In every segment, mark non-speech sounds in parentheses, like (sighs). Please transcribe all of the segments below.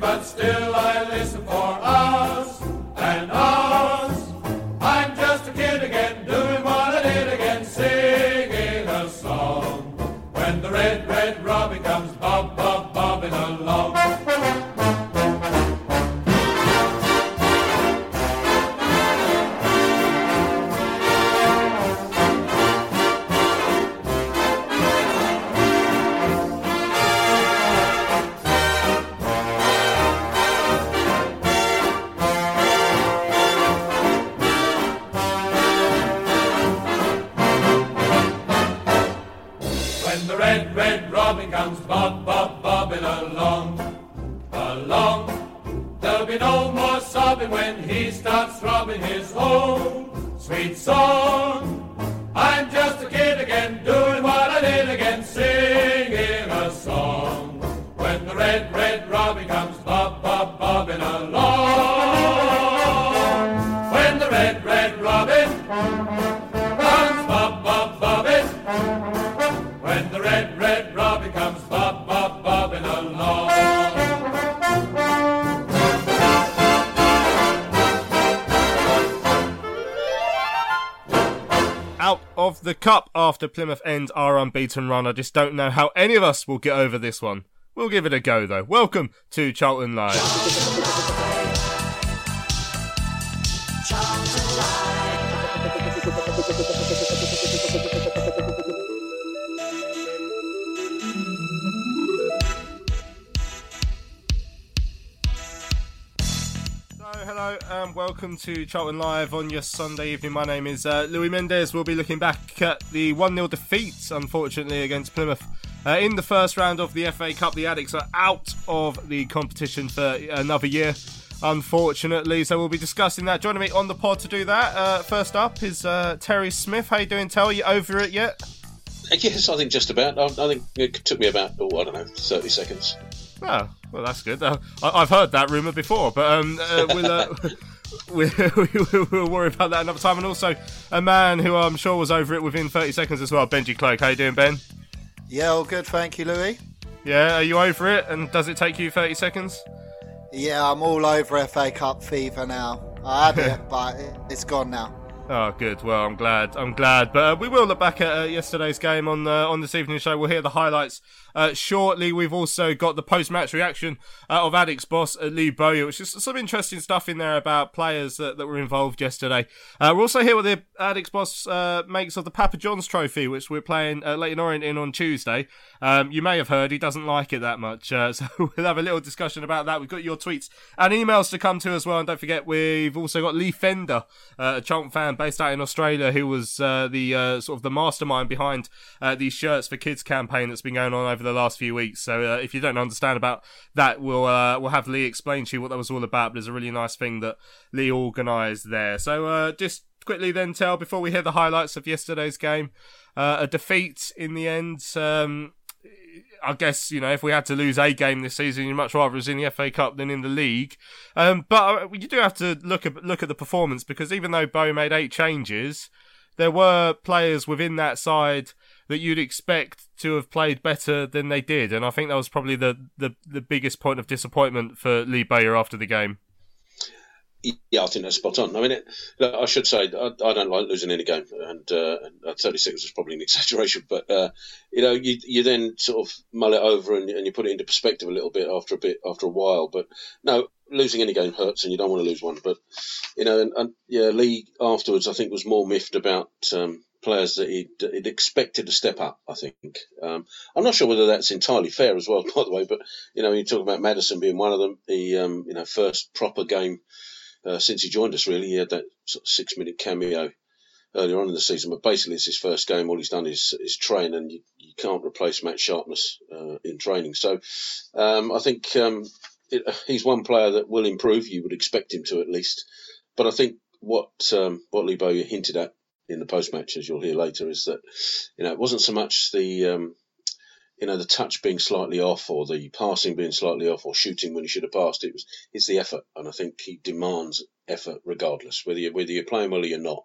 But still I listen for us when he starts throbbing his own sweet song. I'm just a kid again, doing what I did again, singing a song. When the red, red robin comes bob, bob, bobbing along. The cup after Plymouth ends our unbeaten run. I just don't know how any of us will get over this one. We'll give it a go though. Welcome to Charlton Live. Hello and welcome to Charlton Live on your Sunday evening. My name is uh, Louis Mendes. We'll be looking back at the 1 0 defeat, unfortunately, against Plymouth uh, in the first round of the FA Cup. The Addicks are out of the competition for another year, unfortunately. So, we'll be discussing that. Joining me on the pod to do that, uh, first up, is uh, Terry Smith. How you doing, Terry? You over it yet? Yes, I think just about. I, I think it took me about, oh, I don't know, 30 seconds. Oh, well, that's good. Uh, I, I've heard that rumour before, but um, uh, we'll, uh, (laughs) we, we, we'll worry about that another time. And also, a man who I'm sure was over it within 30 seconds as well, Benji Cloak. How you doing, Ben? Yeah, all good, thank you, Louis. Yeah, are you over it? And does it take you 30 seconds? Yeah, I'm all over FA Cup fever now. I had it, (laughs) but it's gone now. Oh, good. Well, I'm glad. I'm glad. But uh, we will look back at uh, yesterday's game on uh, on this evening show. We'll hear the highlights uh, shortly. We've also got the post-match reaction uh, of Addicks boss uh, Lee Bowyer, which is some interesting stuff in there about players that, that were involved yesterday. Uh, we're also here with the Addicks boss uh, makes of the Papa John's Trophy, which we're playing Leyton Orient in on Tuesday. Um, you may have heard he doesn't like it that much, uh, (laughs) so we'll have a little discussion about that. We've got your tweets and emails to come to as well, and don't forget we've also got Lee Fender, a Charlton fan based out in Australia, who was the sort of the mastermind behind uh, these shirts for kids campaign that's been going on over the last few weeks. So uh, if you don't understand about that, we'll uh, we'll have Lee explain to you what that was all about. But it's a really nice thing that Lee organised there. So uh, just quickly then tell before we hear the highlights of yesterday's game, uh, a defeat in the end. Um, I guess you know if we had to lose a game this season, you'd much rather was in the FA Cup than in the league. Um, but uh, you do have to look at look at the performance because even though Bow made eight changes, there were players within that side that you'd expect to have played better than they did, and I think that was probably the the, the biggest point of disappointment for Lee Bowyer after the game. Yeah, I think that's spot on. I mean, it, look, I should say I, I, don't like losing any game, and, uh, and 36 was probably an (laughs) exaggeration, but uh, you know, you you then sort of mull it over and, and, you put it into perspective a little bit after a bit after a while. But no, losing any game hurts, and you don't want to lose one. But you know, and, and yeah, Lee afterwards I think was more miffed about um, players that he'd, he'd, expected to step up. I think um, I'm not sure whether that's entirely fair as well, (laughs) by the way. But you know, you talk about Maddison being one of them. The um, you know first proper game uh, since he joined us. Really, he had that sort of six minute cameo earlier on in the season, but basically it's his first game. All he's done is is train, and you, you can't replace match sharpness uh, in training. So um, I think um, it, (laughs) he's one player that will improve. You would expect him to at least, but I think what um, what Bowyer hinted at in the post match, as you'll hear later, is that you know it wasn't so much the um, you know the touch being slightly off or the passing being slightly off or shooting when he should have passed. It was it's the effort. And i think he demands effort regardless whether you whether you're playing well or you're not.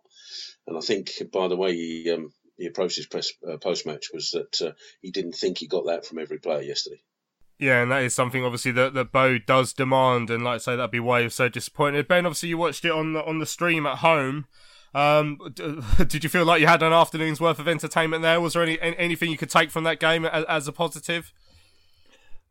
And i think by the way he um, he approached his press uh, post match was that uh, he didn't think he got that from every player yesterday. Yeah, and that is something obviously that, that Bo does demand, and like I say, that'd be why he was so disappointed. Ben, obviously you watched it on the on the stream at home. Um, (laughs) did you feel like you had an afternoon's worth of entertainment there? Was there any anything you could take from that game as, as a positive?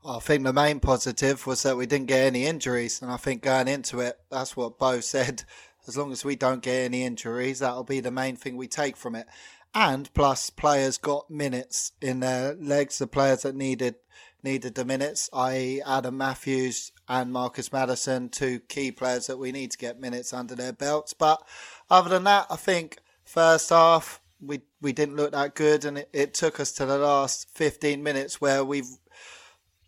I think the main positive was that we didn't get any injuries, and I think going into it, that's what Bo said. (laughs) As long as we don't get any injuries, that'll be the main thing we take from it. And plus, players got minutes in their legs. The players that needed needed the minutes, i.e., Adam Matthews and Marcus Maddison, two key players that we need to get minutes under their belts. But other than that, I think first half we we didn't look that good, and it, it took us to the last 15 minutes where we've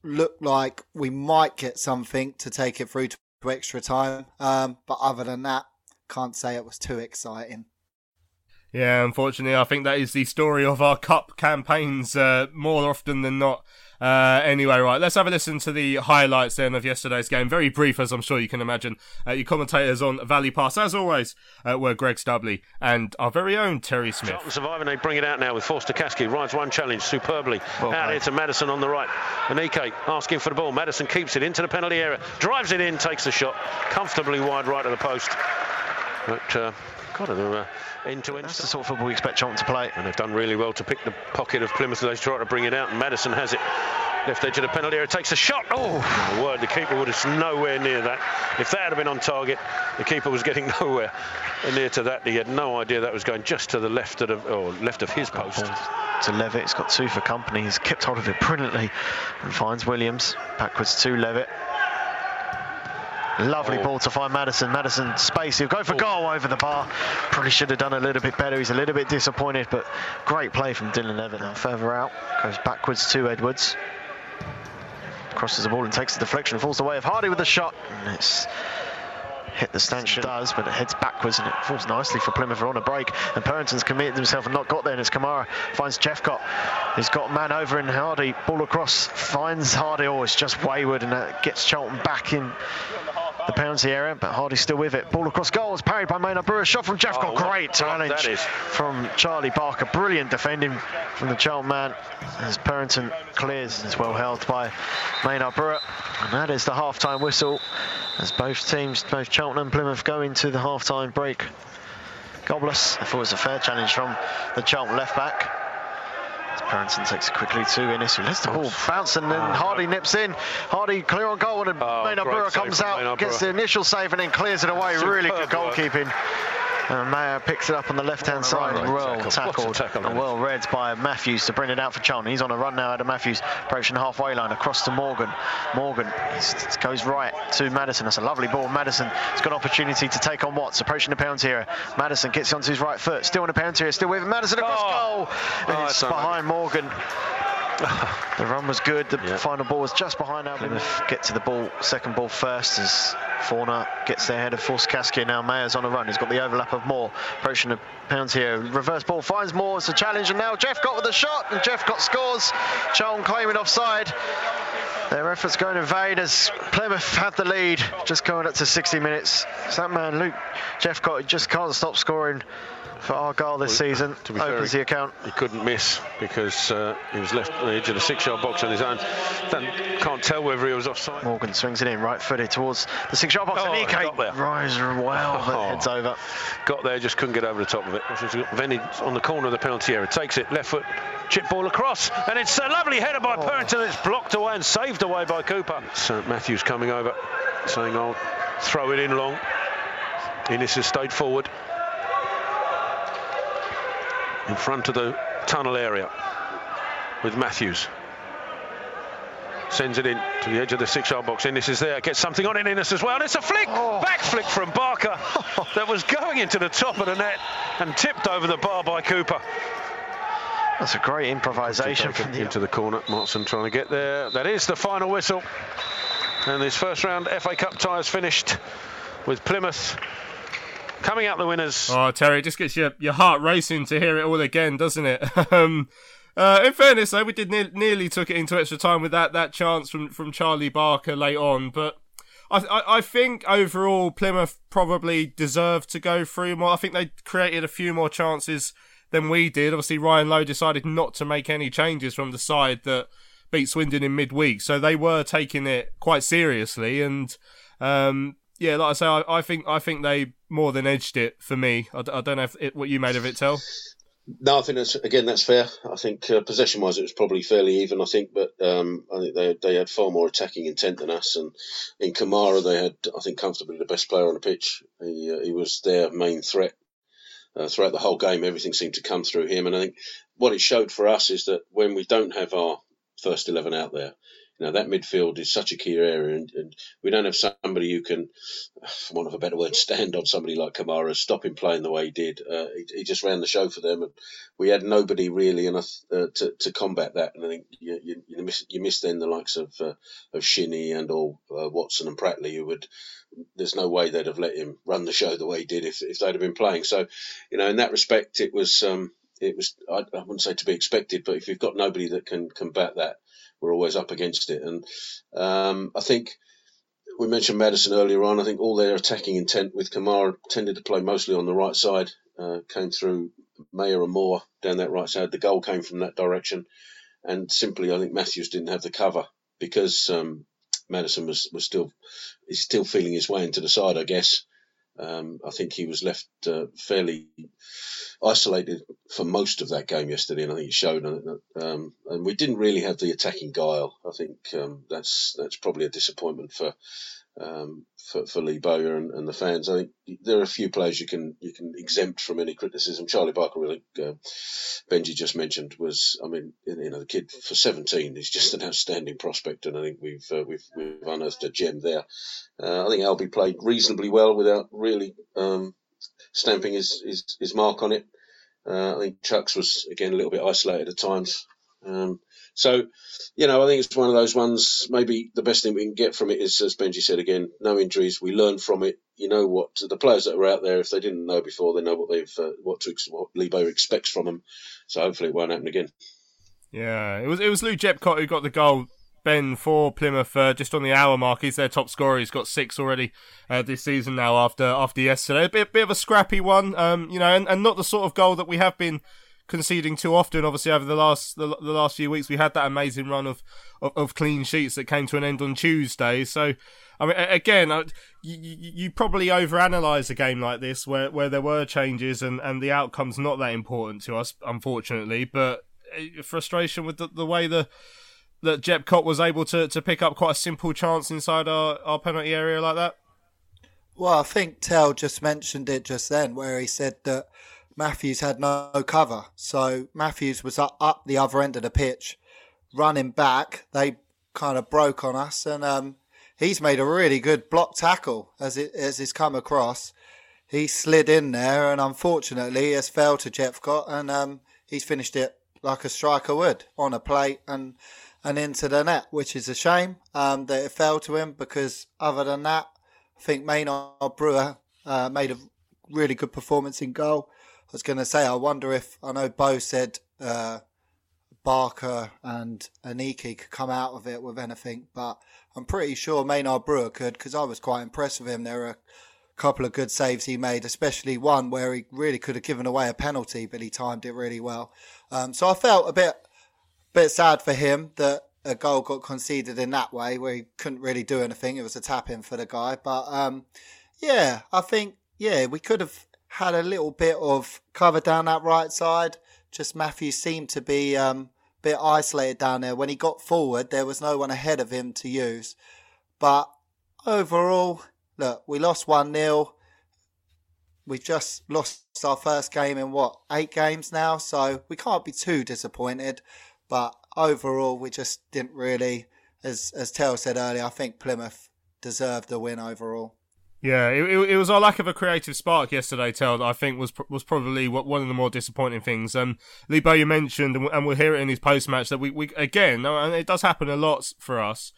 looked like we might get something to take it through to extra time. Um, but other than that, can't say it was too exciting. Yeah, unfortunately, I think that is the story of our cup campaigns uh, more often than not. Uh, anyway, right, let's have a listen to the highlights then of yesterday's game. Very brief, as I'm sure you can imagine. Uh, your commentators on Valley Pass, as always, uh, were Greg Stubley and our very own Terry Smith. Charlton surviving, they bring it out now with Forster Caskey. Rides one challenge superbly. Well out here to Maddison on the right. Aneke asking for the ball. Maddison keeps it into the penalty area, drives it in, takes the shot comfortably wide right of the post. But got another end to end. That's the sort of football we expect Charlton to play. And they've done really well to pick the pocket of Plymouth as they try to bring it out. And Maddison has it. Left edge of the penalty area, takes a shot. Oh, my word, the keeper was nowhere near that. If that had been on target, the keeper was getting (laughs) nowhere near to that. He had no idea that was going just to the left of, the, or left of his post. To Levitt, he's got two for company. He's kept hold of it brilliantly and finds Williams backwards to Levitt. Lovely oh. ball to find Maddison. Maddison space. He'll go for oh. goal over the bar. Probably should have done a little bit better. He's a little bit disappointed, but great play from Dylan Levitt. Now further out, goes backwards to Edwards. Crosses the ball and takes the deflection. Falls away of Hardie with the shot. And it's hit the stanchion. It does, but it heads backwards and it falls nicely for Plymouth. on a break, and Purrington's committed himself and not got there. And it's Kamara finds Jephcott. He's got man over in Hardie. Ball across, finds Hardie. Oh, it's just wayward, and that gets Charlton back in the penalty area, but Hardie's still with it. Ball across goals, parried by Maynard Brewer. Shot from Jeff. Oh, great challenge from Charlie Barker. Brilliant defending from the Charlton man as Purrington clears. It's well held by Maynard Brewer. And that is the half-time whistle as both teams, both Cheltenham and Plymouth, go into the half-time break. Gobless. I thought it was a fair challenge from the Charlton left back. Takes it quickly to Inniss, who lets the ball bounce and then oh, Hardie nips in. Hardie clear on goal and oh, Maynard Brewer comes out, gets the initial save and then clears it away. Superb really good goalkeeping. And Mayor picks it up on the left-hand side. Right, well tackle. tackled and well read by Matthews to bring it out for Charlton. He's on a run now, Adam Matthews, approaching the halfway line, across to Morgan. Morgan goes right to Maddison. That's a lovely ball. Maddison has got an opportunity to take on Watts, approaching the penalty area. Maddison gets onto his right foot, still in the penalty area, still with Maddison across oh. goal. And oh, it's behind Morgan. (laughs) the run was good. The yeah. final ball was just behind Albion. Get to the ball, second ball first as Fornah gets there ahead of Forster Caskey. Now Mayor's on a run. He's got the overlap of Moore approaching the pounds here. Reverse ball finds Moore as a challenge, and now Jephcott with the shot, and Jephcott scores. Charlton claiming offside. Their efforts going in vain as Plymouth had the lead, just going up to 60 minutes. It's that man, Luke Jephcott, just can't stop scoring for Argyle this Well, season. to be Opens fair, the account. He couldn't miss because uh, he was left on the edge of the six-yard box on his own. Don't, can't tell whether he was offside. Morgan swings it in right footed towards the six yard box. Oh, and. Ike rises well, but Oh. heads over. Got there, just couldn't get over the top of it. Venny on the corner of the penalty area, takes it, left foot, chip ball across, and it's a lovely header by Purrington. It's blocked away and saved away by Cooper. So Matthews coming over, saying, "I'll throw it in long." Inniss has stayed forward in front of the tunnel area with Matthews. Sends it in to the edge of the six-yard box. Inniss is there, gets something on it. Inniss as well. And it's a flick, oh. back flick from Barker (laughs) that was going into the top of the net and tipped over the bar by Cooper. That's a great improvisation from the into the corner. Martin trying to get there. That is the final whistle. And this first round FA Cup tie is finished with Plymouth coming out the winners. Oh, Terry, it just gets your, your heart racing to hear it all again, doesn't it? (laughs) um, uh, in fairness, though, we did ne- nearly took it into extra time with that, that chance from, from Charlie Barker late on, but I, I I think overall Plymouth probably deserved to go through more. I think they created a few more chances than we did. Obviously, Ryan Lowe decided not to make any changes from the side that beat Swindon in midweek, so they were taking it quite seriously. And um, yeah, like I say, I, I think I think they more than edged it for me. I don't know if it, what you made of it, Tell. No, I think that's again that's fair. I think uh, possession wise it was probably fairly even. I think, but um, I think they they had far more attacking intent than us. And in Kamara, they had I think comfortably the best player on the pitch. He uh, he was their main threat uh, throughout the whole game. Everything seemed to come through him. And I think what it showed for us is that when we don't have our first eleven out there, you know that midfield is such a key area, and, and we don't have somebody who can, for want of a better word, stand on somebody like Kamara, stop him playing the way he did. Uh, he, he just ran the show for them, and we had nobody really enough uh, to to combat that. And I think you you, you miss you miss then the likes of uh, of Shinnie and or uh, Watson and Pratley, who would. There's no way they'd have let him run the show the way he did if, if they'd have been playing. So, you know, in that respect, it was um, it was I, I wouldn't say to be expected, but if you've got nobody that can combat that, we're always up against it. And um, I think we mentioned Maddison earlier on. I think all their attacking intent with Kamara tended to play mostly on the right side. Uh, came through Mayor and Moore down that right side. The goal came from that direction, and simply I think Matthews didn't have the cover because um, Maddison was, was still he's still feeling his way into the side. I guess um, I think he was left uh, fairly isolated for most of that game yesterday, and I think it showed. Um, and we didn't really have the attacking guile. I think um, that's that's probably a disappointment for um, for, for Lee Bowyer and, and the fans. I think there are a few players you can you can exempt from any criticism. Charlie Barker, really, uh, Benji just mentioned, was I mean, you know, the kid for 17 is just an outstanding prospect, and I think we've uh, we've we've unearthed a gem there. Uh, I think Albie played reasonably well without really um, stamping his, his his mark on it. Uh, I think Chucks was again a little bit isolated at times. Um, so, you know, I think it's one of those ones. Maybe the best thing we can get from it is, as Benji said again, no injuries. We learn from it. You know what the players that are out there, if they didn't know before, they know what they've uh, what to what Bowyer expects from them. So hopefully it won't happen again. Yeah, it was it was Lou Jephcott who got the goal. Ben for Plymouth uh, just on the hour mark. He's their top scorer. He's got six already uh, this season now after after yesterday. A bit, bit of a scrappy one, um, you know, and, and not the sort of goal that we have been conceding too often. Obviously, over the last the, the last few weeks, we had that amazing run of, of, of clean sheets that came to an end on Tuesday. So, I mean, again, you, you, probably overanalyze a game like this where, where there were changes and, and the outcome's not that important to us, unfortunately. But uh, frustration with the, the way the that Jephcott was able to, to pick up quite a simple chance inside our, our penalty area like that. Well, I think Tell just mentioned it just then, where he said that Matthews had no cover. So Matthews was up, up the other end of the pitch, running back. They kind of broke on us, and um, he's made a really good block tackle as it as he's come across. He slid in there, and unfortunately, has fell to Jephcott, and um, he's finished it like a striker would on a plate and and into the net, which is a shame um, that it fell to him because other than that, I think Maynard Brewer uh, made a really good performance in goal. Was going to say, I wonder if I know Bo said uh, Barker and Aneke could come out of it with anything, but I'm pretty sure Maynard Brewer could because I was quite impressed with him. There were a couple of good saves he made, especially one where he really could have given away a penalty, but he timed it really well. Um, so I felt a bit, bit sad for him that a goal got conceded in that way, where he couldn't really do anything. It was a tap in for the guy, but um, yeah, I think yeah we could have had a little bit of cover down that right side. Just Matthew seemed to be um, a bit isolated down there. When he got forward, there was no one ahead of him to use. But overall, look, we lost 1 0. We've just lost our first game in what, eight games now? So we can't be too disappointed. But overall, we just didn't really, as, as Tell said earlier, I think Plymouth deserved the win overall. Yeah, it, it, it, was our lack of a creative spark yesterday, Tell, I think was was probably one of the more disappointing things. Um, Lee you mentioned, and we'll hear it in his post match, that we, we again, and it does happen a lot for us,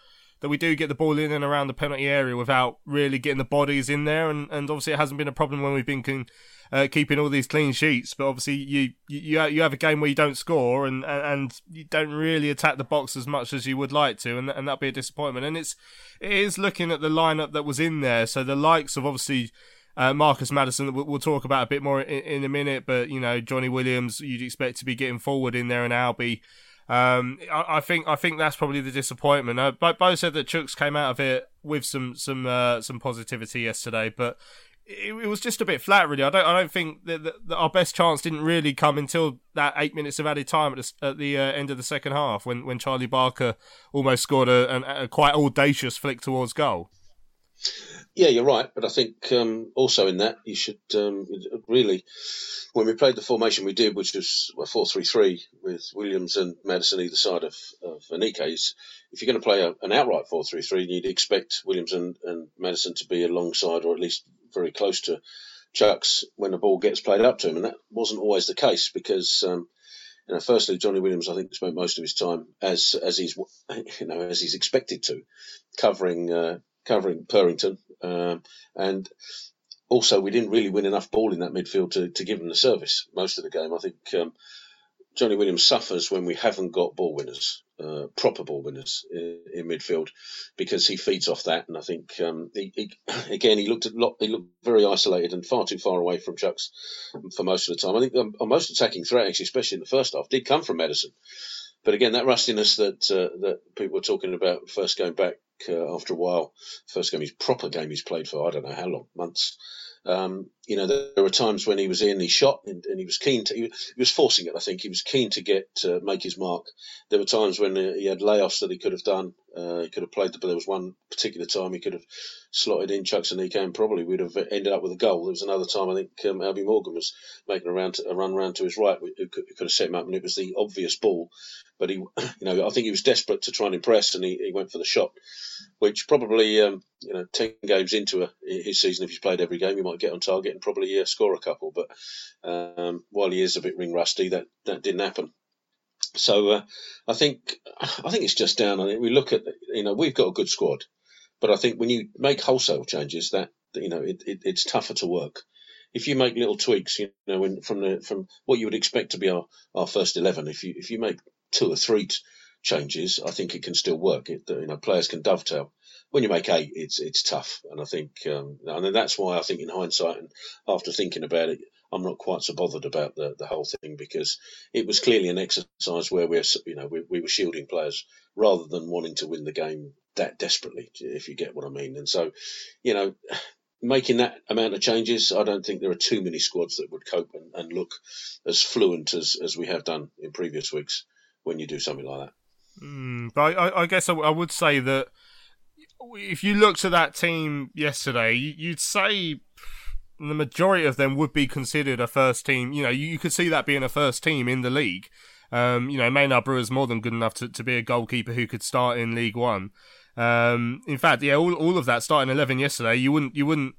that we do get the ball in and around the penalty area without really getting the bodies in there, and, and obviously it hasn't been a problem when we've been con- uh, keeping all these clean sheets. But obviously, you you you have a game where you don't score and and you don't really attack the box as much as you would like to, and and that'd be a disappointment. And it's it is looking at the lineup that was in there. So the likes of obviously. Uh, Marcus Maddison, we'll, talk about a bit more in, in, a minute, but you know Johnny Williams, you'd expect to be getting forward in there, and Albie. Um, I, I, think I think that's probably the disappointment. Uh, Bo said that Chuks came out of it with some some uh, some positivity yesterday, but it, it, was just a bit flat, really. I don't, I don't think that, that, that, our best chance didn't really come until that eight minutes of added time at the, at the uh, end of the second half, when, when Charlie Barker almost scored a, a, quite audacious flick towards goal. Yeah, you're right, but I think um, also in that you should um, really, when we played the formation we did, which was a four-three-three with Williams and Maddison either side of, of Aneke's, if you're going to play a, an outright four-three-three, you'd expect Williams and, and Maddison to be alongside or at least very close to Chuks when the ball gets played up to him, and that wasn't always the case because. Um, you know, firstly, Johnny Williams, I think, spent most of his time as as he's (laughs) you know as he's expected to, covering uh, covering Purrington, um, and also we didn't really win enough ball in that midfield to, to give them the service most of the game. I think um, Johnny Williams suffers when we haven't got ball winners uh, proper ball winners in, in, midfield because he feeds off that. And I think um, he, he, (clears throat) again he looked a lot, he looked very isolated and far too far away from Chuks for most of the time. I think um, most attacking threat, actually, especially in the first half, did come from Maddison. But again, that rustiness that uh, that people were talking about first going back uh, after a while, first game, his proper game he's played for I don't know how long, months. Um, you know, there were times when he was in, he shot, and, and he was keen to. He, he, was forcing it. I think he was keen to get uh, make his mark. There were times when uh, he had layoffs that he could have done. Uh, he could have played, but there was one particular time he could have slotted in Chuks and and probably we'd have ended up with a goal. There was another time I think um, Albie Morgan was making a, round to, a run round to his right, who could, could, have set him up, and it was the obvious ball. But he, (laughs) you know, I think he was desperate to try and impress, and he, he went for the shot, which probably, um, you know, ten games into a, his season, if he's played every game, he might get on target and probably uh, score a couple. But um, while he is a bit ring rusty, that that didn't happen. So uh, I think I think it's just down. I think we look at you know we've got a good squad, but I think when you make wholesale changes, that you know it, it, it's tougher to work. If you make little tweaks, you know, when, from the from what you would expect to be our, our first eleven, if you if you make two or three t- changes, I think it can still work. It, you know, players can dovetail. When you make eight, it's it's tough, and I think, um, and that's why I think in hindsight and after thinking about it, I'm not quite so bothered about the, the whole thing because it was clearly an exercise where we're you know we, we were shielding players rather than wanting to win the game that desperately, if you get what I mean. And so, you know, making that amount of changes, I don't think there are too many squads that would cope and, and look as fluent as, as we have done in previous weeks when you do something like that. Mm, but I, I guess I, I, would say that if you looked at that team yesterday, you'd say the majority of them would be considered a first team. You know, you, you could see that being a first team in the league. Um, you know, Maynard Brewer's more than good enough to, to be a goalkeeper who could start in League One. Um, in fact, yeah, all, all of that starting eleven yesterday, you wouldn't you wouldn't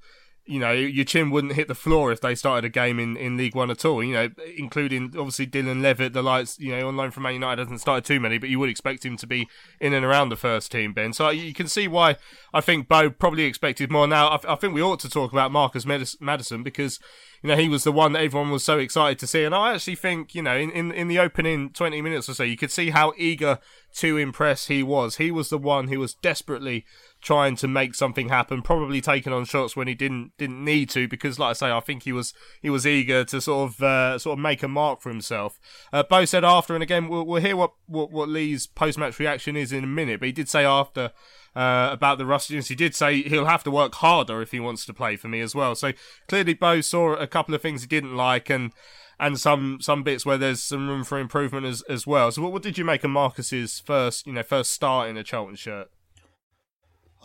you know, your chin wouldn't hit the floor if they started a game in, in League One at all. You know, including obviously Dylan Levitt, the lights, you know, on loan from Man United hasn't started too many, but you would expect him to be in and around the first team, Ben. So uh, you can see why I think Bo probably expected more. Now, I, I think we ought to talk about Marcus Maddison because you know, he was the one that everyone was so excited to see. And I actually think, you know, in, in, in the opening 20 minutes or so, you could see how eager to impress he was. He was the one who was desperately trying to make something happen, probably taking on shots when he didn't didn't need to, because like I say, I think he was he was eager to sort of uh, sort of make a mark for himself. Uh, Bo said after, and again we'll, we'll hear what, what, what Lee's post match reaction is in a minute, but he did say after. Uh, about the rustiness, he did say he'll have to work harder if he wants to play for me as well. So clearly, Bo saw a couple of things he didn't like, and and some some bits where there's some room for improvement as as well. So what, what did you make of Marcus's first you know first start in a Charlton shirt?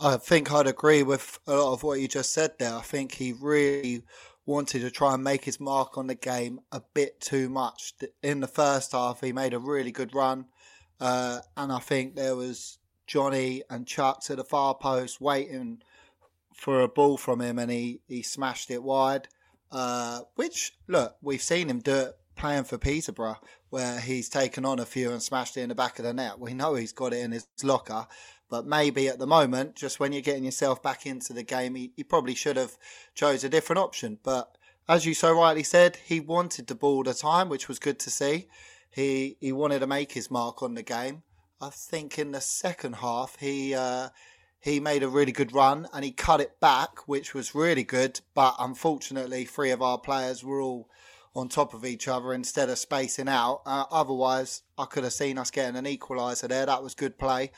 I think I'd agree with a lot of what you just said there. I think he really wanted to try and make his mark on the game a bit too much. In the first half, he made a really good run, uh, and I think there was Johnny and Chuck to the far post waiting for a ball from him, and he, he smashed it wide. Uh, which, look, we've seen him do it playing for Peterborough, where he's taken on a few and smashed it in the back of the net. We know he's got it in his locker, but maybe at the moment, just when you're getting yourself back into the game, he, he probably should have chose a different option. But as you so rightly said, he wanted the ball the time, which was good to see. He he wanted to make his mark on the game. I think in the second half he uh, he made a really good run and he cut it back, which was really good. But unfortunately, three of our players were all on top of each other instead of spacing out. Uh, otherwise, I could have seen us getting an equaliser there. That was good play.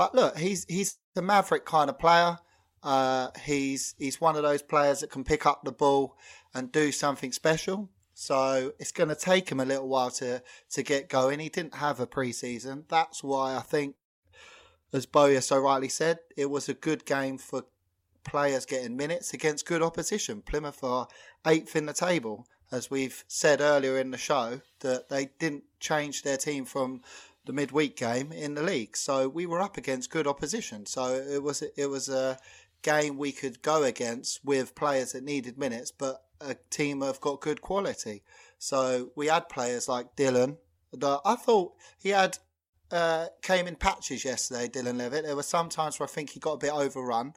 But look, he's he's the maverick kind of player. Uh, he's he's one of those players that can pick up the ball and do something special. So it's going to take him a little while to to get going. He didn't have a preseason. That's why I think, as Bowyer so rightly said, it was a good game for players getting minutes against good opposition. Plymouth are eighth in the table, as we've said earlier in the show, that they didn't change their team from the midweek game in the league. So we were up against good opposition. So it was it was a game we could go against with players that needed minutes, but a team have got good quality. So we had players like Dylan. That I thought he had uh, came in patches yesterday. Dylan Levitt. There were some times where I think he got a bit overrun,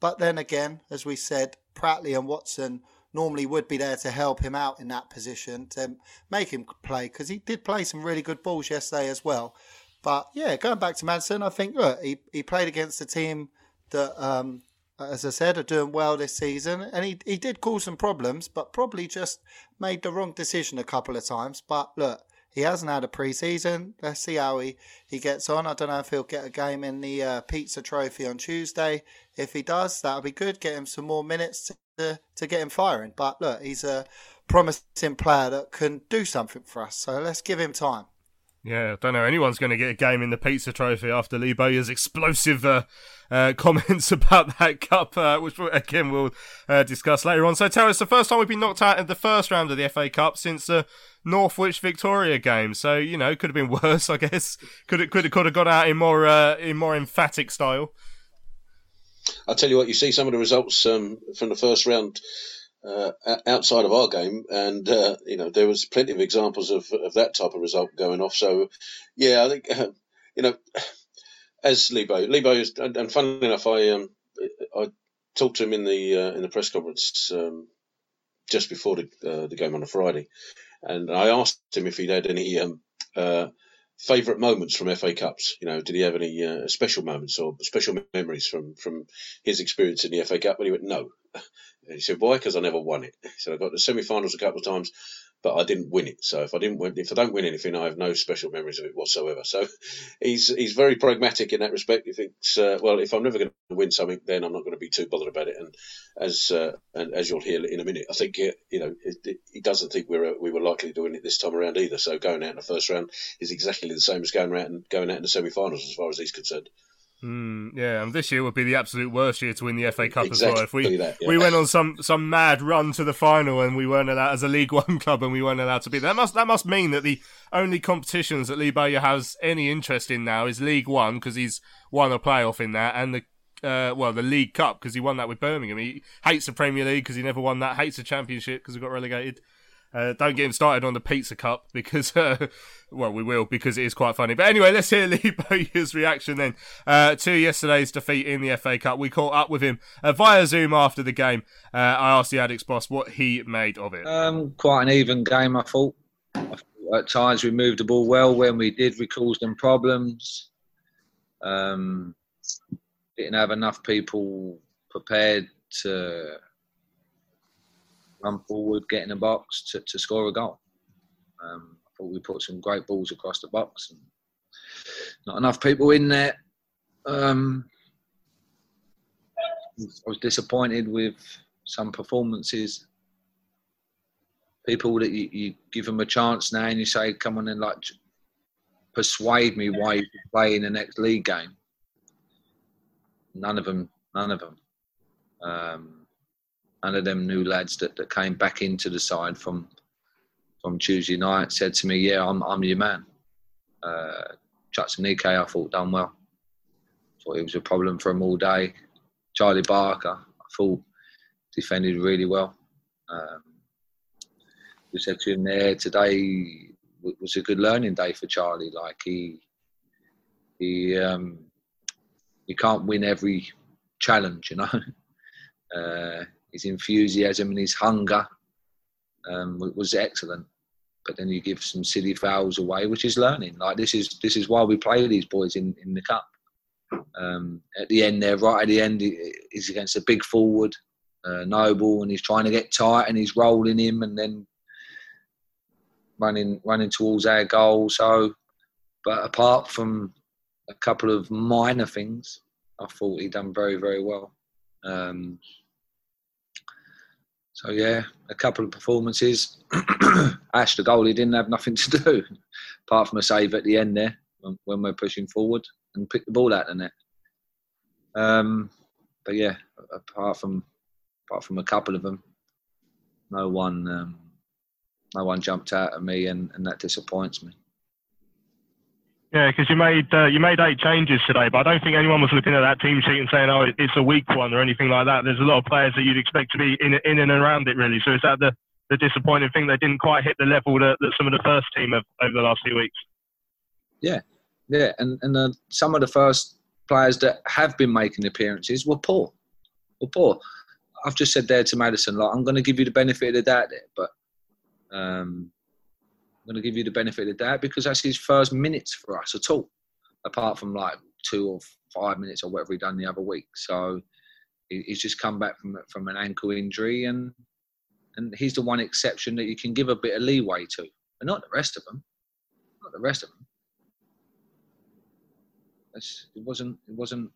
but then again, as we said, Pratley and Watson normally would be there to help him out in that position to make him play because he did play some really good balls yesterday as well. But yeah, going back to Maddison, I think look, he, he played against a team that, um, as I said, are doing well this season, and he he did cause some problems, but probably just made the wrong decision a couple of times. But look, he hasn't had a pre-season. Let's see how he, he gets on. I don't know if he'll get a game in the uh, Pizza Trophy on Tuesday. If he does, that'll be good. Get him some more minutes to, to get him firing. But look, he's a promising player that can do something for us. So let's give him time. Yeah, I don't know anyone's going to get a game in the Pizza Trophy after Lee Bowyer's explosive uh, uh, (laughs) comments about that cup, uh, which again we'll uh, discuss later on. So us, the first time we've been knocked out in the first round of the FA Cup since the Northwich Victoria game. So you know, could have been (laughs) worse, I guess. Could it could have could have got out in more uh, in more emphatic style. I'll tell you what, you see some of the results um, from the first round uh, outside of our game, and uh, you know there was plenty of examples of, of that type of result going off. So, yeah, I think uh, (laughs) you know, (sighs) as Lebo, Lebo is, and, and funnily enough, I um, I talked to him in the uh, in the press conference um, just before the uh, the game on a Friday, and I asked him if he'd had any um, uh, favourite moments from FA Cups? You know, did he have any uh, special moments or special memories from from his experience in the FA Cup? And he went, no. And he said, why? Because I never won it. He said, I got the semi-finals a couple of times, but I didn't win it. So if I didn't win, if I don't win anything, I have no special memories of it whatsoever. So (laughs) he's he's very pragmatic in that respect. He thinks, uh, well, if I'm never going to win something, then I'm not going to be too bothered about it. And as uh, and as you'll hear in a minute, I think you know he doesn't think we were we were likely to win it this time around either. So going out in the first round is exactly the same as going out and going out in the semi-finals as far as he's concerned. Mm, yeah, and this year would be the absolute worst year to win the FA Cup exactly as well. If we that, yeah. we went on some, some mad run to the final and we weren't allowed as a League (laughs) One club and we weren't allowed to be that must that must mean that the only competitions that Lee Bowyer has any interest in now is League One because he's won a playoff in that and the uh, well the League Cup because he won that with Birmingham. He hates the Premier League because he never won that. Hates the Championship because he got relegated. Uh, don't get him started on the pizza cup because, uh, well, we will because it is quite funny. But anyway, let's hear (laughs) Lee Bowyer's reaction then uh, to yesterday's defeat in the FA Cup. We caught up with him uh, via Zoom after the game. Uh, I asked the Addicks boss what he made of it. Um, quite an even game, I thought. I thought. At times we moved the ball well. When we did, we caused them problems. Um, didn't have enough people prepared to forward, get in the box to, to score a goal. Um, I thought we put some great balls across the box and not enough people in there. Um, I was disappointed with some performances. People that you, you give them a chance now and you say, come on and like persuade me why you can play in the next league game. None of them, none of them. Um, none of them new lads that, that came back into the side from from Tuesday night said to me, "Yeah, I'm I'm your man." Uh, Chukwuemeka, I thought done well. Thought it was a problem for him all day. Charlie Barker, I thought defended really well. Um, we said to him there today was a good learning day for Charlie. Like he he um, he can't win every challenge, you know. (laughs) Uh, his enthusiasm and his hunger um, was excellent. But then you give some silly fouls away, which is learning. Like this is this is why we play these boys in, in the cup. Um, at the end there, right at the end, he's against a big forward, uh, Nouble, and he's trying to get tight and he's rolling him and then running running towards our goal. So, but apart from a couple of minor things, I thought he done very very well. Um, so yeah, a couple of performances. (clears throat) Ash, the goalie, didn't have nothing to (laughs) do apart from a save at the end there when, we're pushing forward and pick the ball out the net. Um, but yeah, apart from apart from a couple of them, no one um, no one jumped out at me, and, and that disappoints me. Yeah, because you made uh, you made eight changes today, but I don't think anyone was looking at that team sheet and saying, "Oh, it's a weak one" or anything like that. There's a lot of players that you'd expect to be in in and around it, really. So is that the the disappointing thing? They didn't quite hit the level that, that some of the first team have over the last few weeks. Yeah, yeah, and and uh, some of the first players that have been making appearances were poor, were poor. I've just said there to Maddison, like I'm going to give you the benefit of the doubt there, but um, I'm going to give you the benefit of the doubt because that's his first minutes for us at all, apart from like two or five minutes or whatever he done the other week. So he's just come back from from an ankle injury, and and he's the one exception that you can give a bit of leeway to, but not the rest of them. Not the rest of them. It wasn't. It wasn't.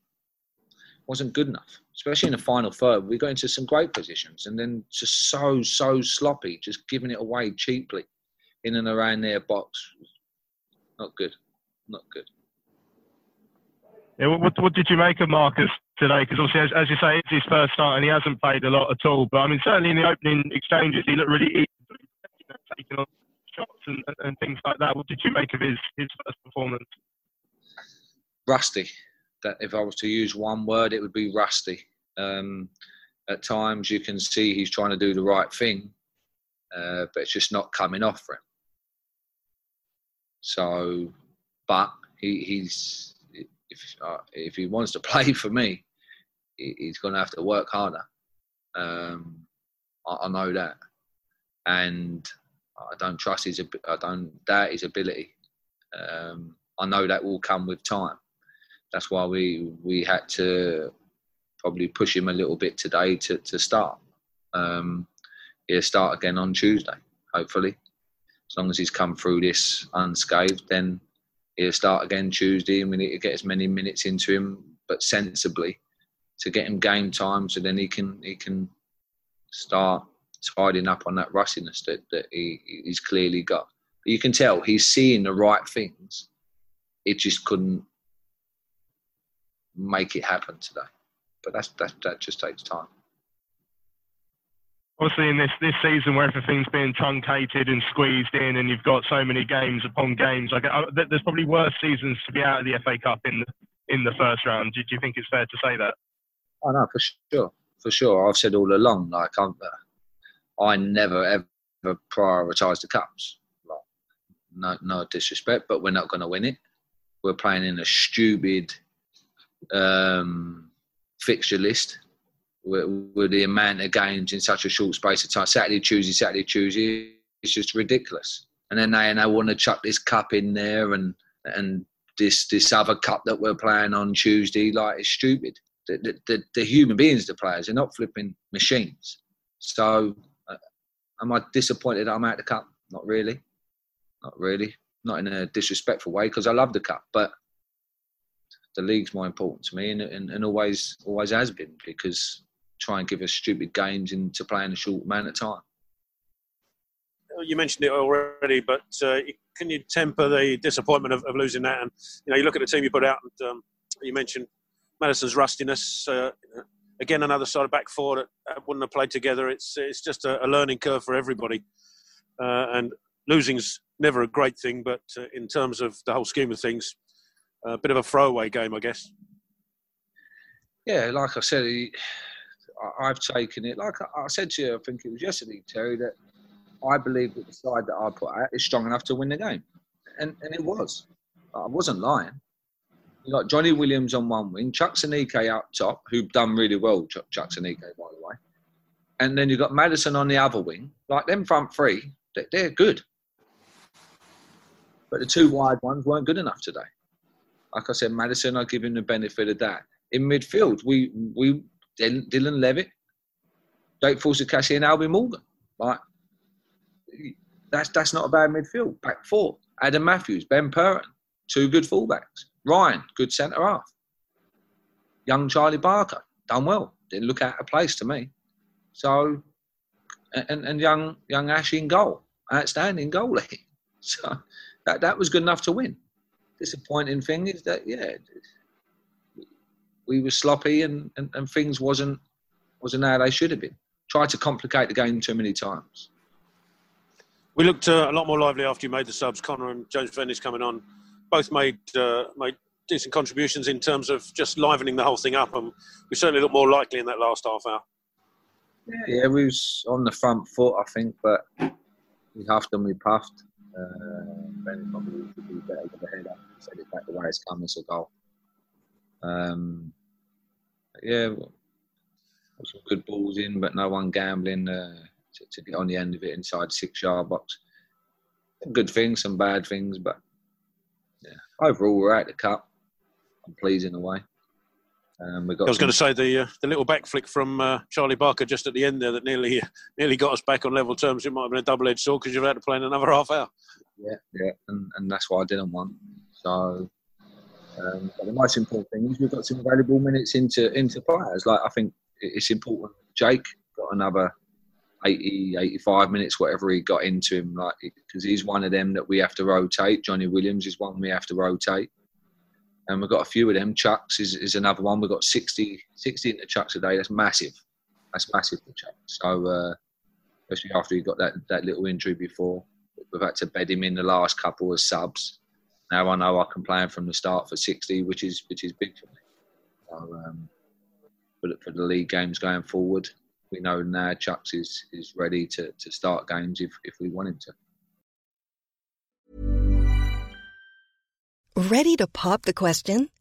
Wasn't good enough, especially in the final third. We got into some great positions, and then just so so sloppy, just giving it away cheaply in and around their box. Not good. Not good. Yeah, what, what did you make of Marcus today? Because obviously, as, as, you say, it's his first start and he hasn't played a lot at all. But I mean, certainly in the opening exchanges, he looked really easy, taking on shots and, and things like that. What did you make of his, his first performance? Rusty. That if I was to use one word, it would be rusty. Um, at times, you can see he's trying to do the right thing, uh, but it's just not coming off for him. So, but he, he's if uh, if he wants to (laughs) play for me, he, he's going to have to work harder. Um, I, I, know that, and I don't trust his. I don't doubt his ability. Um, I know that will come with time. That's why we we had to probably push him a little bit today to to start. Um, he'll start again on Tuesday, hopefully as long as he's come through this unscathed, then he'll start again Tuesday, and we need to get as many minutes into him, but sensibly, to get him game time, so then he can he can start tidying up on that rustiness that, that he, he's clearly got. But you can tell he's seeing the right things. It just couldn't make it happen today. But that's that that just takes time obviously in this this season where everything's being truncated and squeezed in, and you've got so many games upon games, like uh, there's probably worse seasons to be out of the FA Cup in in the first round. Do, do you think it's fair to say that? Oh know for sure, for sure. I've said all along, like I'm, uh, I never ever prioritise the cups. Like, no, no disrespect, but we're not going to win it. We're playing in a stupid um, fixture list with, with, the amount of games in such a short space of time. Saturday, Tuesday, Saturday, Tuesday. It's just ridiculous. And then they, and they want to chuck this cup in there and and this this other cup that we're playing on Tuesday. Like it's stupid. The, the, the, human beings, the players, they're not flipping machines. So, uh, am I disappointed I'm out of the cup? Not really. Not really. Not in a disrespectful way because I love the cup, but the league's more important to me and, and, and always always has been because try and give us stupid games into playing a short amount of time. You mentioned it already, but uh, can you temper the disappointment of, of, losing that? And you know, you look at the team you put out, and um, you mentioned Maddison's rustiness. Uh, again, another side of back four that wouldn't have played together. It's it's just a, a learning curve for everybody, uh, and losing's never a great thing. But uh, in terms of the whole scheme of things, a bit of a throwaway game, I guess. Yeah, like I said, I've taken it. Like I said to you, I think it was yesterday, Terry, that I believe that the side that I put out is strong enough to win the game, and and it was. I wasn't lying. You got Johnny Williams on one wing, Chuks Aneke up top, who've done really well. Chuck, Chuks Aneke, by the way, and then you've got Maddison on the other wing. Like them front three, they're good, but the two wide ones weren't good enough today. Like I said, Maddison, I give him the benefit of that. In midfield, we we Dylan Levitt, Don't Jake Forster-Caskey, and Albie Morgan. Like that's that's not a bad midfield. Back four. Adam Matthews, Ben Purrington, two good fullbacks. Ryan, good centre half. Young Charlie Barker, done well. Didn't look out of place to me. So, and, and young young Ash in goal, outstanding goalie. (laughs) So that that was good enough to win. Disappointing thing is that yeah, we were sloppy and, and, and things wasn't wasn't how they should have been. Tried to complicate the game too many times. We looked uh, a lot more lively after you made the subs. Connor and James Vennings coming on, both made uh, made decent contributions in terms of just livening the whole thing up, and we certainly looked more likely in that last half hour. Yeah, yeah we was on the front foot, I think, but we huffed and we puffed. Uh, Benny probably could be better with the head up, set it back the way it's come as a goal. Um, yeah, some good balls in, but no one gambling. Uh, to, to get on the end of it inside six yard box. Good things, some bad things, but yeah, overall we're at the cup. I'm pleased in a way. Um, we got I was going to say the uh, the little back flick from uh, Charlie Barker just at the end there that nearly nearly got us back on level terms. It might have been a double edged sword because you've had to play in another half hour. Yeah, yeah, and, and that's what I didn't want. So, um, but the most important thing is we've got some valuable minutes into into players. Like I think it's important. Jake got another 80, 85 minutes, whatever he got into him, like because he's one of them that we have to rotate. Johnny Williams is one we have to rotate, and we've got a few of them. Chuks is, is another one. We've got 60, 60 into Chuks a day. That's massive. That's massive for Chuks. So uh, especially after he got that that little injury before, we've had to bed him in the last couple of subs. Now I know I can play him from the start for 60, which is which is big for me. So, um, for, for the league games going forward, we know now Chuks is, is ready to, to start games if, if we want him to. Ready to pop the question?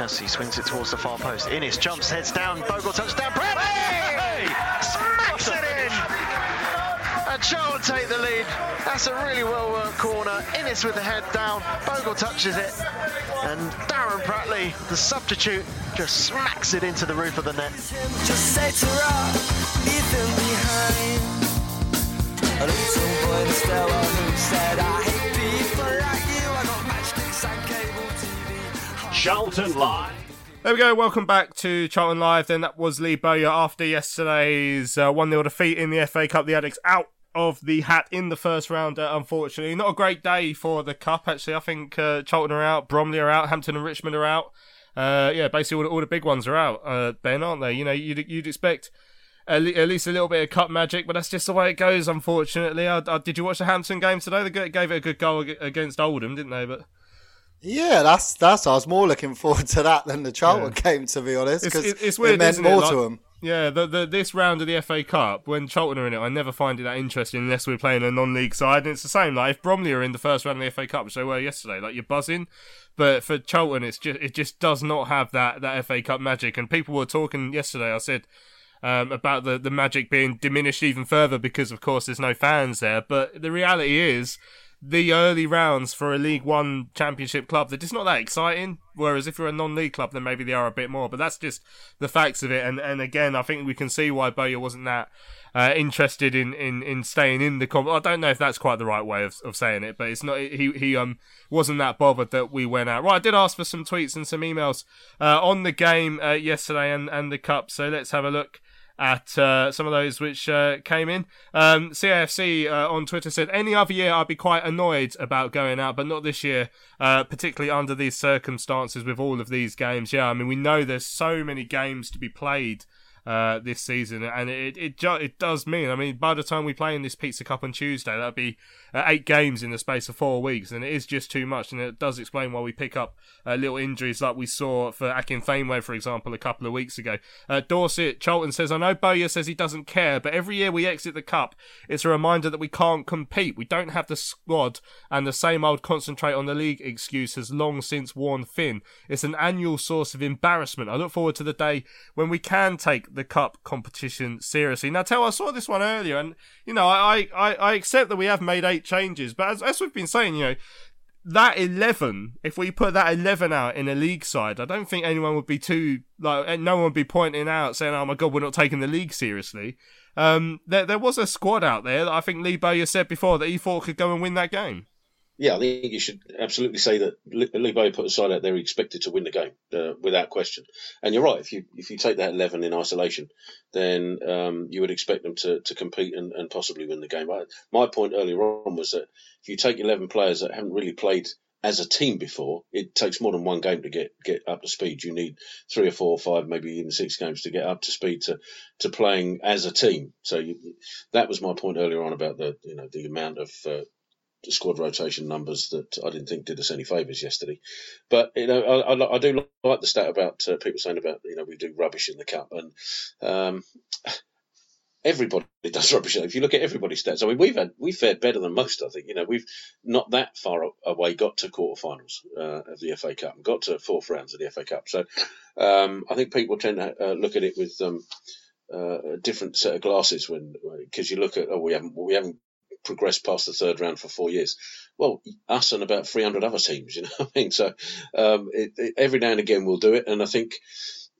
Lucas. He swings it towards the far post. Inniss jumps, heads down. Bogle touchdown. Pratley smacks it in. And Charlton take the lead. That's a really well worked corner. Inniss with the head down. Bogle touches it. And Darren Pratley, the substitute, just smacks it into the roof of the net. Just say to rock, leave him behind. A little boy in the stairwell who said, I hate Charlton Live. There we go. Welcome back to Charlton Live. Then that was Lee Bowyer after yesterday's uh, 1 0 defeat in the FA Cup. The Addicks out of the hat in the first round, unfortunately. Not a great day for the Cup, actually. I think uh, Charlton are out, Bromley are out, Hampton and Richmond are out. Uh, yeah, basically all the, all the big ones are out, uh, Ben, aren't they? You know, you'd, you'd expect at least a little bit of cup magic, but that's just the way it goes, unfortunately. I, I, did you watch the Hampton game today? They gave it a good goal against Oldham, didn't they? But Yeah, that's that's. I was more looking forward to that than the Charlton game, to be honest, because it's, it's it weird, meant more it? to them. Yeah, the, the this round of the FA Cup, when Charlton are in it, I never find it that interesting unless we're playing a non-league side. And it's the same. Like if Bromley are in the first round of the FA Cup, which they were yesterday, like you're buzzing. But for Charlton, it's just it just does not have that that FA Cup magic. And people were talking yesterday. I said. Um, about the, the magic being diminished even further because, of course, there's no fans there. But the reality is, the early rounds for a League One Championship club, they're just not that exciting. Whereas if you're a non-league club, then maybe they are a bit more. But that's just the facts of it. And and again, I think we can see why Bowyer wasn't that uh, interested in, in, in staying in the comp. I don't know if that's quite the right way of, of saying it, but it's not. He he um wasn't that bothered that we went out. Right, I did ask for some tweets and some emails uh, on the game uh, yesterday and and the cup. So let's have a look at uh, some of those which uh, came in. Um, CAFC uh, on Twitter said, Any other year I'd be quite annoyed about going out, but not this year, uh, particularly under these circumstances with all of these games. Yeah, I mean, we know there's so many games to be played. Uh, this season, and it it ju- it does mean. I mean, by the time we play in this Pizza Cup on Tuesday, that'll be uh, eight games in the space of four weeks, and it is just too much. And it does explain why we pick up uh, little injuries like we saw for Akin Famewo, for example, a couple of weeks ago. Uh, Dorset Charlton says, "I know Bowyer says he doesn't care, but every year we exit the cup, it's a reminder that we can't compete. We don't have the squad, and the same old concentrate on the league excuse has long since worn thin. It's an annual source of embarrassment. I look forward to the day when we can take the cup competition seriously. Now, tell I saw this one earlier, and you know, I I, I accept that we have made eight changes, but as, as we've been saying, you know. That eleven, if we put that eleven out in a league side, I don't think anyone would be too like no one would be pointing out saying, "Oh my god, we're not taking the league seriously." Um, there there was a squad out there that I think Lee Bowyer said before that he thought could go and win that game. Yeah, I think you should absolutely say that Lee put a side out there he expected to win the game uh, without question. And you're right. If you if you take that eleven in isolation, then um, you would expect them to, to compete and, and possibly win the game. I, my point earlier on was that if you take eleven players that haven't really played as a team before, it takes more than one game to get, get up to speed. You need three or four or five, maybe even six games to get up to speed to, to playing as a team. So you, that was my point earlier on about the you know the amount of uh, squad rotation numbers that I didn't think did us any favours yesterday. But you know, I, I, I do like the stat about uh, people saying about you know we do rubbish in the cup, and um, everybody (laughs) does rubbish. If you look at everybody's stats, I mean we've had we fared better than most. I think you know we've not that far away got to quarterfinals uh, of the FA Cup and got to fourth rounds of the FA Cup. So um, I think people tend to uh, look at it with. Um, uh, a different set of glasses when because you look at oh we haven't we haven't progressed past the third round for four years. Well, us and about 300 other teams, (laughs) you know what I mean? So um, it, it, every now and again we'll do it. And I think,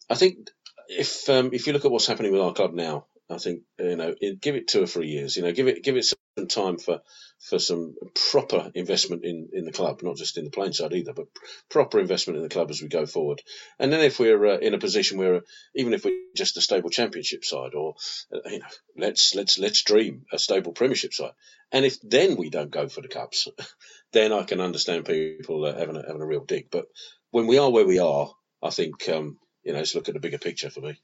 I think if um, if you look at what's happening with our club now, I think you know give it two or three years. You know, give it give it some time for for some proper investment in, in the club, not just in the playing side either, but proper investment in the club as we go forward. And then if we're uh, in a position where even if we're just a stable championship side, or uh, you know, let's let's let's dream a stable Premiership side. And if then we don't go for the cups, (laughs) then I can understand people uh, having a, having a real dig. But when we are where we are, I think um, you know, let's look at the bigger picture for me.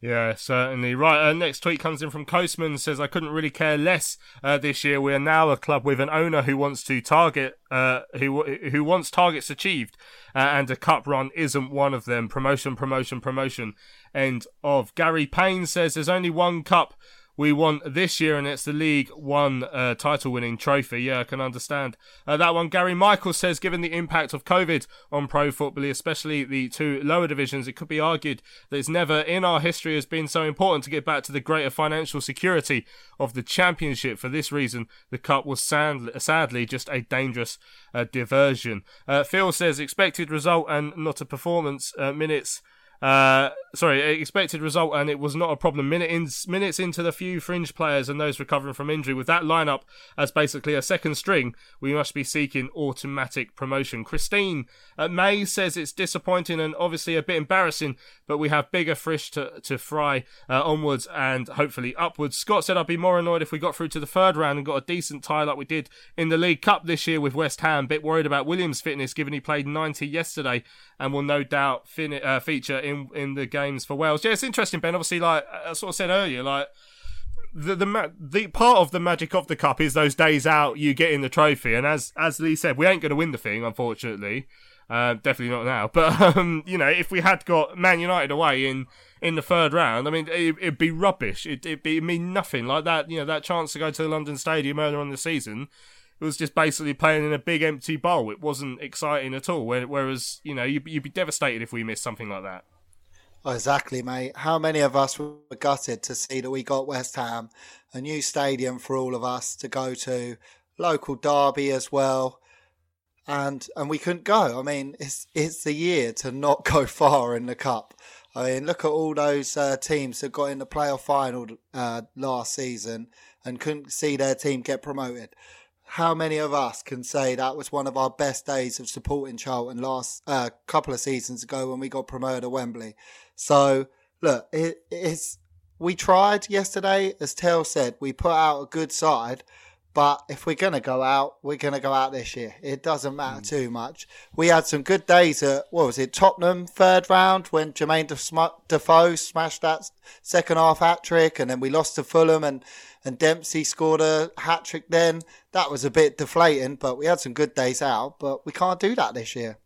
Yeah, certainly. Right, uh, next tweet comes in from Coastman says, I couldn't really care less uh, this year. We are now a club with an owner who wants to target, uh, who who wants targets achieved, uh, and a cup run isn't one of them. Promotion, promotion, promotion. End of. Gary Payne says, there's only one cup we want this year, and it's the League One uh, title winning trophy. Yeah, I can understand uh, that one. Gary Michael says, given the impact of COVID on pro football, especially the two lower divisions, it could be argued that it's never in our history has been so important to get back to the greater financial security of the championship. For this reason, the cup was sad- sadly just a dangerous uh, diversion. Uh, Phil says, expected result and not a performance. Uh, minutes. Uh, sorry, expected result, and it was not a problem. Minute in, minutes into the few fringe players and those recovering from injury, with that lineup as basically a second string, we must be seeking automatic promotion. Christine uh, May says it's disappointing and obviously a bit embarrassing, but we have bigger fish to, to fry uh, onwards and hopefully upwards. Scott said I'd be more annoyed if we got through to the third round and got a decent tie like we did in the League Cup this year with West Ham. Bit worried about Williams' fitness given he played 90 yesterday and will no doubt fin- uh, feature in in the games for Wales. Yeah, it's interesting, Ben. Obviously, like I sort of said earlier, like the the ma- the part of the magic of the cup is those days out you get in the trophy, and as as Lee said, we ain't going to win the thing, unfortunately. Uh, definitely not now. (laughs) But um, you know, if we had got Man United away in in the third round, I mean, it, would be rubbish. It, it'd be it'd mean nothing like that. You know, that chance to go to the London Stadium earlier on the season. It was just basically playing in a big empty bowl. It wasn't exciting at all. Whereas, you know, you'd, you'd be devastated if we missed something like that. Oh, exactly, mate. How many of us were gutted to see that we got West Ham, a new stadium for all of us to go to, local derby as well, and and we couldn't go. I mean, it's it's the year to not go (laughs) far in the cup. I mean, look at all those uh, teams that got in the playoff final uh, last season and couldn't see their team get promoted. How many of us can say that was one of our best days of supporting Charlton last uh, couple of seasons ago when we got promoted at Wembley? So look, it, it's we tried yesterday, as Tell said, we put out a good side. But if we're gonna go out, we're gonna go out this year. It doesn't matter mm. too much. We had some good days at what was it, Tottenham third round when Jermaine Defoe smashed that second half hat trick, and then we lost to Fulham and and Dempsey scored a hat trick. Then that was a bit deflating, but we had some good days out. But we can't do that this year.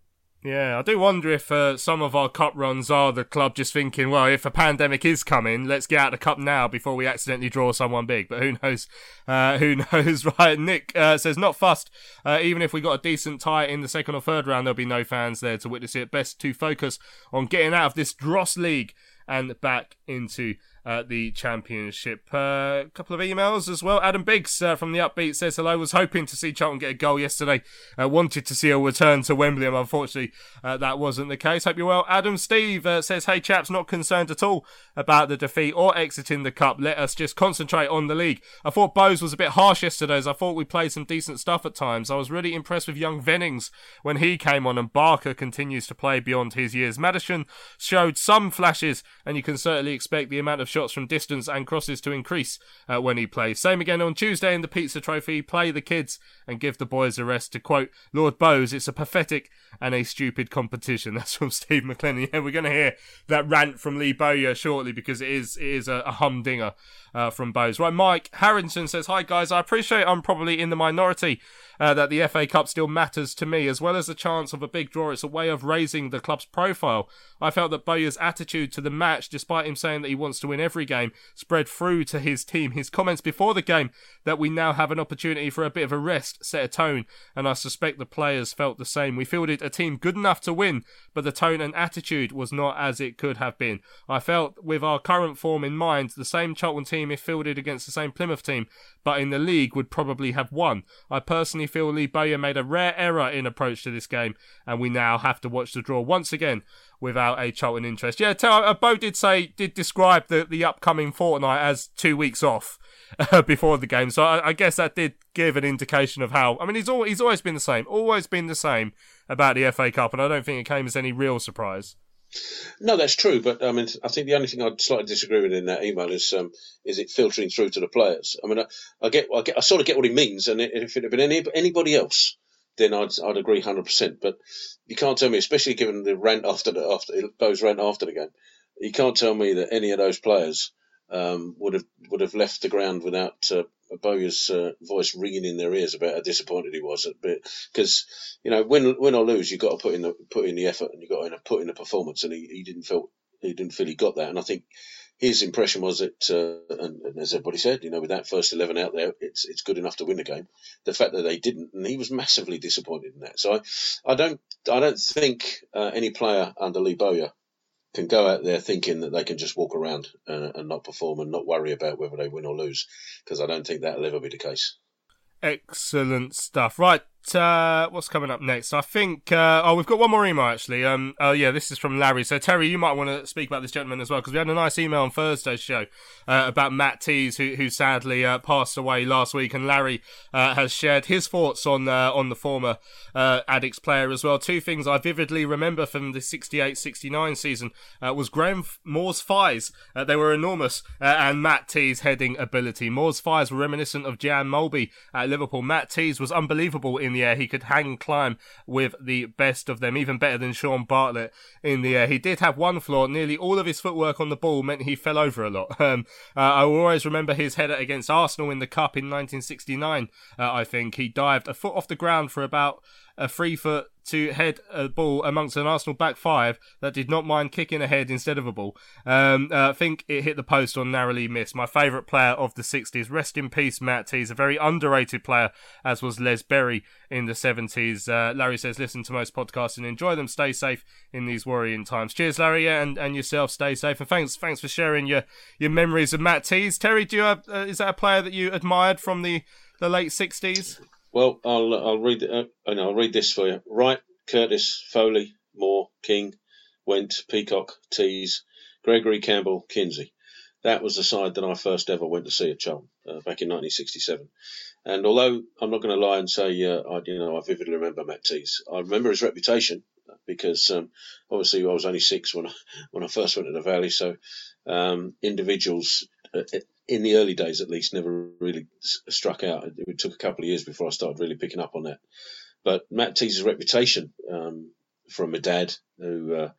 Yeah, I do wonder if uh, some of our cup runs are the club just thinking, well, if a pandemic is coming, let's get out the cup now before we accidentally draw someone big. But who knows? Uh, who (laughs) knows? Right? Nick uh, says not fussed. Uh, even if we got a decent tie in the second or third round, there'll be no fans there to witness it. Best to focus on getting out of this dross league and back into uh, the championship. A uh, couple of emails as well. Adam Biggs uh, from the Upbeat says hello. Was hoping to see Charlton get a goal yesterday. Uh, wanted to see a return to Wembley, and unfortunately uh, that wasn't the case. Hope you're well. Adam Steve uh, says, "Hey chaps, not concerned at all about the defeat or exiting the cup. Let us just concentrate on the league." I thought Bowes was a bit harsh yesterday, as I thought we played some decent stuff at times. I was really impressed with young Vennings when he came on, and Barker continues to play beyond his years. Maddison showed some flashes, and you can certainly expect the amount of shots from distance and crosses to increase uh, when he plays. Same again on Tuesday in the Pizza Trophy. Play the kids and give the boys a rest. To quote Lord Bowes, it's a pathetic and a stupid competition. (laughs) That's from Steve McLennan. Yeah, we're going to hear that rant from Lee Bowyer shortly because it is it is a, a humdinger uh, from Bowes. Right, Mike Harrington says, Hi guys, I appreciate I'm probably in the minority uh, that the FA Cup still matters to me, as well as the chance of a big draw. It's a way of raising the club's profile. I felt that Bowyer's attitude to the match, despite him saying that he wants to win every game, spread through to his team. His comments before the game that we now have an opportunity for a bit of a rest set a tone, and I suspect the players felt the same. We fielded a team good enough to win, but the tone and attitude was not as it could have been. I felt, with our current form in mind, the same Charlton team, if fielded against the same Plymouth team, but in the league, would probably have won. I personally feel Lee Bowyer made a rare error in approach to this game, and we now have to watch the draw once again without a Charlton interest. Yeah, tell, uh, Bo did say, did describe the, the upcoming fortnight as two weeks off uh, (laughs) before the game, so I, I, guess that did give an indication of how. I mean, he's all, he's always been the same, always been the same about the FA Cup, and I don't think it came as any real surprise. No, that's true. But I mean, I think the only thing I'd slightly disagree with in that email is um, is it filtering through to the players. I mean, I, I get, I get, I sort of get what he means, and if it had been any, anybody else, then I'd I'd agree hundred percent. But you can't tell me, especially given the rant after the after those rant after the game, you can't tell me that any of those players um, would have would have left the ground without uh, Bowyer's uh, voice ringing in their ears about how disappointed he was. Because you know, win win or lose, you've got to put in the put in the effort and you've got to put in the performance, and he, he didn't feel he didn't feel he got that, and I think his impression was that, uh, and, and, as everybody said, you know, with that first eleven out there, it's it's good enough to win the game. The fact that they didn't, and he was massively disappointed in that. So I, I don't, I don't think uh, any player under Lee Bowyer can go out there thinking that they can just walk around and not perform and not worry about whether they win or lose, because I don't think that'll ever be the case. Excellent stuff. Right, uh, what's coming up next? I think. Uh, oh, we've got one more email actually. Um, oh yeah, this is from Larry. So Terry, you might want to speak about this gentleman as well because we had a nice email on Thursday's show uh, about Matt Tees, who who sadly uh, passed away last week, and Larry uh, has shared his thoughts on uh, on the former Addicks player as well. Two things I vividly remember from the 68-69 season was Graham Moore's. Uh, they were enormous, and Matt Tees' heading ability. Moore's fives were reminiscent of Jan Molby at Liverpool. Matt Tees was unbelievable in the air. He could hang and climb with the best of them, even better than Shaun Bartlett in the air. He did have one flaw. Nearly all of his footwork on the ball meant he fell over a lot. (laughs) Um, uh, I will always remember his header against Arsenal in the Cup in 1969. Uh, I think he dived a foot off the ground for about a free foot to head a ball amongst an Arsenal back five that did not mind kicking ahead instead of a ball. Um, uh, I think it hit the post or narrowly missed. My favourite player of the 60s. Rest in peace, Matt Tees. A very underrated player, as was Les Berry in the 70s. Uh, Larry says, listen to most podcasts and enjoy them. Stay safe in these worrying times. Cheers, Larry, and, and yourself. Stay safe. And thanks thanks for sharing your, your memories of Matt Tees. Terry, do you have, uh, is that a player that you admired from the, the late 60s? Well, I'll I'll read. Uh, and I'll read this for you. Wright, Curtis, Foley, Moore, King, Went, Peacock, Tees, Gregory, Campbell, Kinsey. That was the side that I first ever went to see at Charlton uh, back in 1967. And although I'm not going to lie and say, uh, I, you know, I vividly remember Matt Tees, I remember his reputation because um, obviously I was only six when I, (laughs) when I first went to the Valley. So um, individuals uh, in the early days, at least, never really struck out. It, took a couple of years before I started really picking up on that. But Matt Tees' reputation um, from a dad who uh,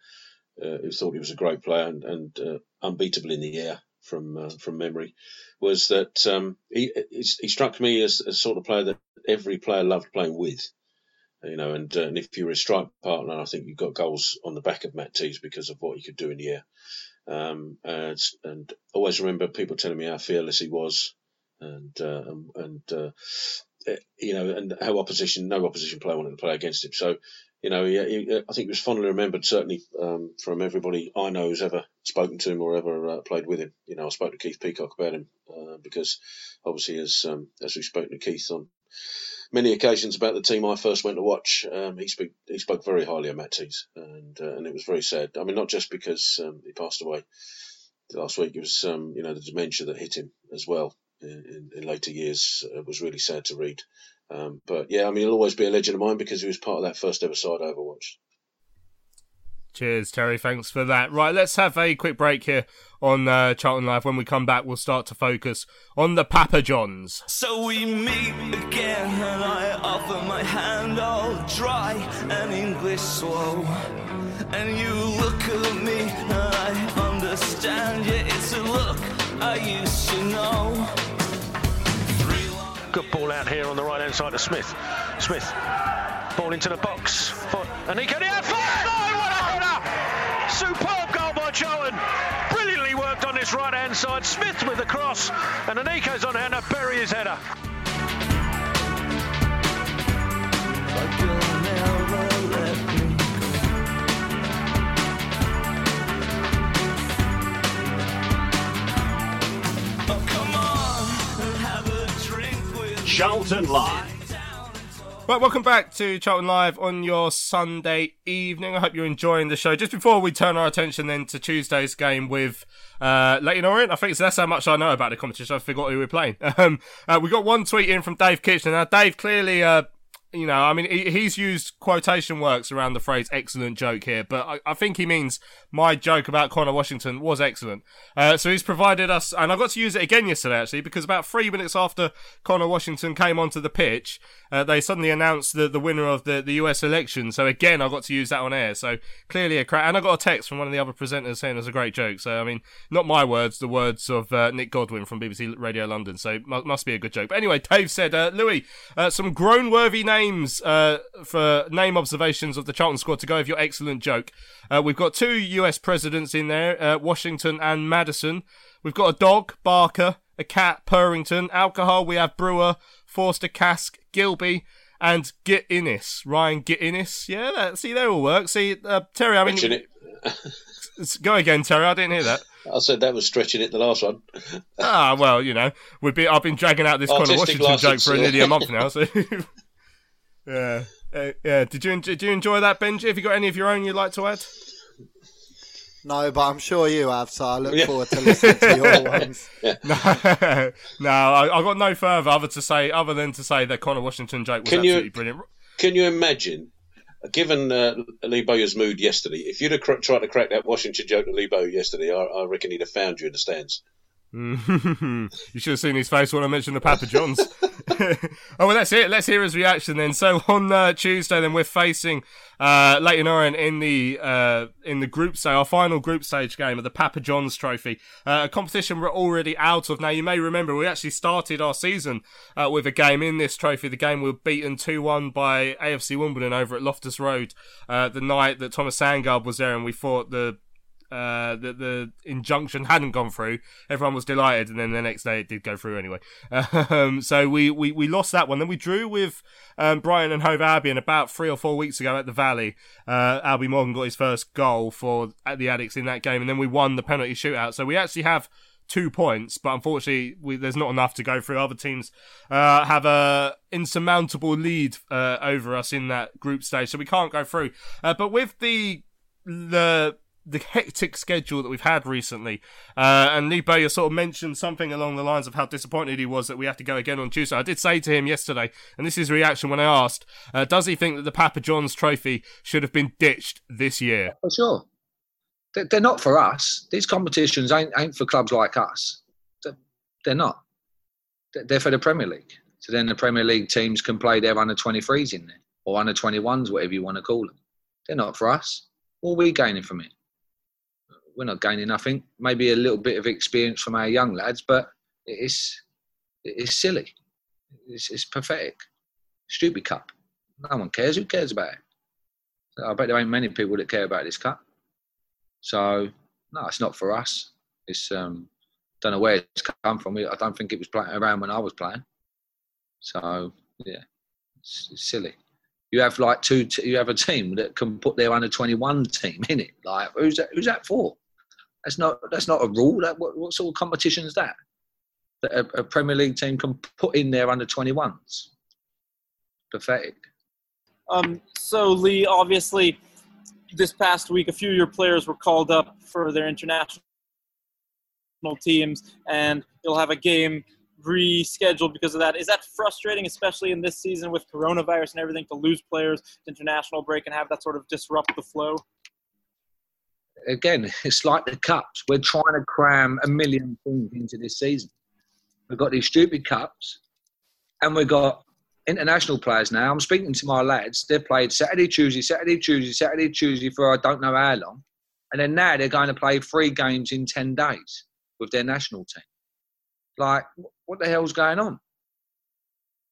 uh, who thought he was a great player and, and uh, unbeatable in the air from uh, from memory was that um, he, he he struck me as a sort of player that every player loved playing with. You know, and, uh, and if you were a strike partner, I think you got goals on the back of Matt Tees because of what he could do in the air. Um, and, and always remember people telling me how fearless he was, and uh, and, uh, eh, you know, and how opposition, no opposition player wanted to play against him. So, you know, he, he, I think he was fondly remembered certainly um, from everybody I know who's ever spoken to him or ever uh, played with him. You know, I spoke to Keith Peacock about him uh, because obviously, as um, as we've spoken to Keith on many occasions about the team I first went to watch, um, he spoke he spoke very highly of Matt and uh, and it was very sad. I mean, not just because um, he passed away last week, it was um, you know the dementia that hit him as well in, in later years. It was really sad to read. Um, but yeah, I mean, he'll always be a legend of mine because he was part of that first ever side I ever watched. Cheers, Terry. Thanks for that. Right, let's have a quick break here on uh, Charlton Live. When we come back, we'll start to focus on the Papa Johns. So we meet again, and I offer my hand all dry and English slow. And you look at me, and I understand. Yeah, it's a look I used to know. Good ball out here on the right hand side to Smith. Smith, ball into the box. For Aneke Diaz. Oh, what a header! Superb goal by Joan. Brilliantly worked on this right hand side. Smith with the cross, and Aneke's on hand to bury his header. But you'll never let me Oh, come on and have a drink with Charlton Live. Right, welcome back to Charlton Live on your Sunday evening. I hope you're enjoying the show. Just before we turn our attention then to Tuesday's game with uh, Leyton Orient, I think that's how much I know about the competition. I forgot who we're playing. (laughs) Um, uh, we got one tweet in from Dave Kitchener. Now, Dave clearly. Uh, you know, I mean, he's used quotation works around the phrase excellent joke here, but I, I think he means my joke about Connor Washington was excellent. Uh, so he's provided us, and I got to use it again yesterday actually, because about three minutes after Connor Washington came onto the pitch, uh, they suddenly announced the, the winner of the, the US election. So again, I got to use that on air. So clearly a crack. And I got a text from one of the other presenters saying it was a great joke. So, I mean, not my words, the words of uh, Nick Godwin from BBC Radio London. So mu- must be a good joke. But anyway, Dave said, uh, Louis, uh, some groan worthy names names uh, for name observations of the Charlton squad to go with your excellent joke. Uh, we've got two US presidents in there, uh, Washington and Madison. We've got a dog, Barker, a cat, Purrington. Alcohol, we have Brewer, Forster, Cask, Gilby, and Git Innis. Ryan Git Innis. Yeah, that, see, they all work. See, uh, Terry, I mean, (laughs) go again, Terry. I didn't hear that. I said that was stretching it. The last one. ah, well, you know, we've been I've been dragging out this Connor Artistic Washington joke for yeah. nearly a month now. (laughs) So, (laughs) yeah, uh, yeah. Did you en- did you enjoy that, Benji? Have you got any of your own you'd like to add? No, but I'm sure you have, so I look Yeah. forward to listening to your (laughs) ones. (laughs) no, no, I, I've got no further other to say other than to say that Connor Washington joke was Can you- absolutely brilliant. Can you imagine, given uh, Lee Bowyer's mood yesterday, if you'd have cr- tried to crack that Washington joke to Lee Bowyer yesterday, I, I reckon he'd have found you in the stands. (laughs) you should have seen his face when I mentioned the Papa Johns. (laughs) oh well, that's it. Let's hear his reaction then. So on uh, Tuesday, then we're facing uh, Leyton Orient in the uh, in the group stage, our final group stage game of the Papa Johns Trophy, uh, a competition we're already out of. Now you may remember we actually started our season uh, with a game in this trophy. The game we were beaten two one by AFC Wimbledon over at Loftus Road uh, the night that Thomas Sandgaard was there, and we thought the uh, the the injunction hadn't gone through. Everyone was delighted, and then the next day it did go through anyway. (laughs) Um, so we, we, we lost that one. Then we drew with um, Brighton and Hove Albion about three or four weeks ago at the Valley. Uh, Albie Morgan got his first goal for at the Addicks in that game, and then we won the penalty shootout. So we actually have two points, but unfortunately we, there's not enough to go through. Other teams uh, have a insurmountable lead uh, over us in that group stage, so we can't go through. Uh, but with the the the hectic schedule that we've had recently, uh, and Lee Bowyer sort of mentioned something along the lines of how disappointed he was that we have to go again on Tuesday. I did say to him yesterday, and this is his reaction when I asked, uh, does he think that the Papa John's Trophy should have been ditched this year? For sure. They're, not for us. These competitions ain't, ain't for clubs like us. They're, not. They're for the Premier League. So then the Premier League teams can play their under 23s in there, or under 21s, whatever you want to call them. They're not for us. What are we gaining from it? We're not gaining nothing. Maybe a little bit of experience from our young lads, but it's it's silly. It's, it's pathetic. Stupid cup. No one cares. Who cares about it? I bet there ain't many people that care about this cup. So no, it's not for us. It's um, don't know where it's come from. I don't think it was playing around when I was playing. So yeah, it's, it's silly. You have like two. You have a team that can put their under twenty one team in it. Like who's that? Who's that for? That's not. That's not a rule. That what, what sort of competition is that? That a, a Premier League team can put in their under twenty ones. Pathetic. Um, so, Lee, obviously, this past week, a few of your players were called up for their international teams, and you'll have a game rescheduled because of that. Is that frustrating, especially in this season with coronavirus and everything, to lose players to international break and have that sort of disrupt the flow? Again, (laughs) it's like the cups. We're trying to cram a million things into this season. We've got these stupid cups, and we've got international players now. I'm speaking to my lads. They've played Saturday, Tuesday, Saturday, Tuesday, Saturday, Tuesday for I don't know how long. And then now they're going to play three games in 10 days with their national team. Like, what the hell's going on?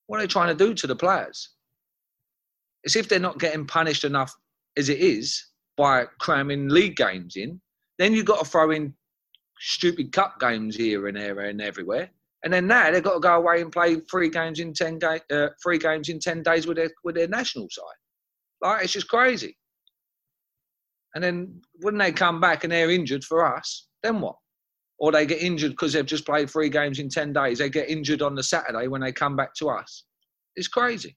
What are they trying to do to the players? It's if they're not getting punished enough as it is by cramming league games in. Then you've got to throw in stupid cup games here and there and everywhere. And then now they've got to go away and play three games in ten ga- uh, three games in ten days with their with their national side. Like it's just crazy. And then when they come back and they're injured for us, then what? Or they get injured because they've just played three games in ten days. They get injured on the Saturday when they come back to us. It's crazy.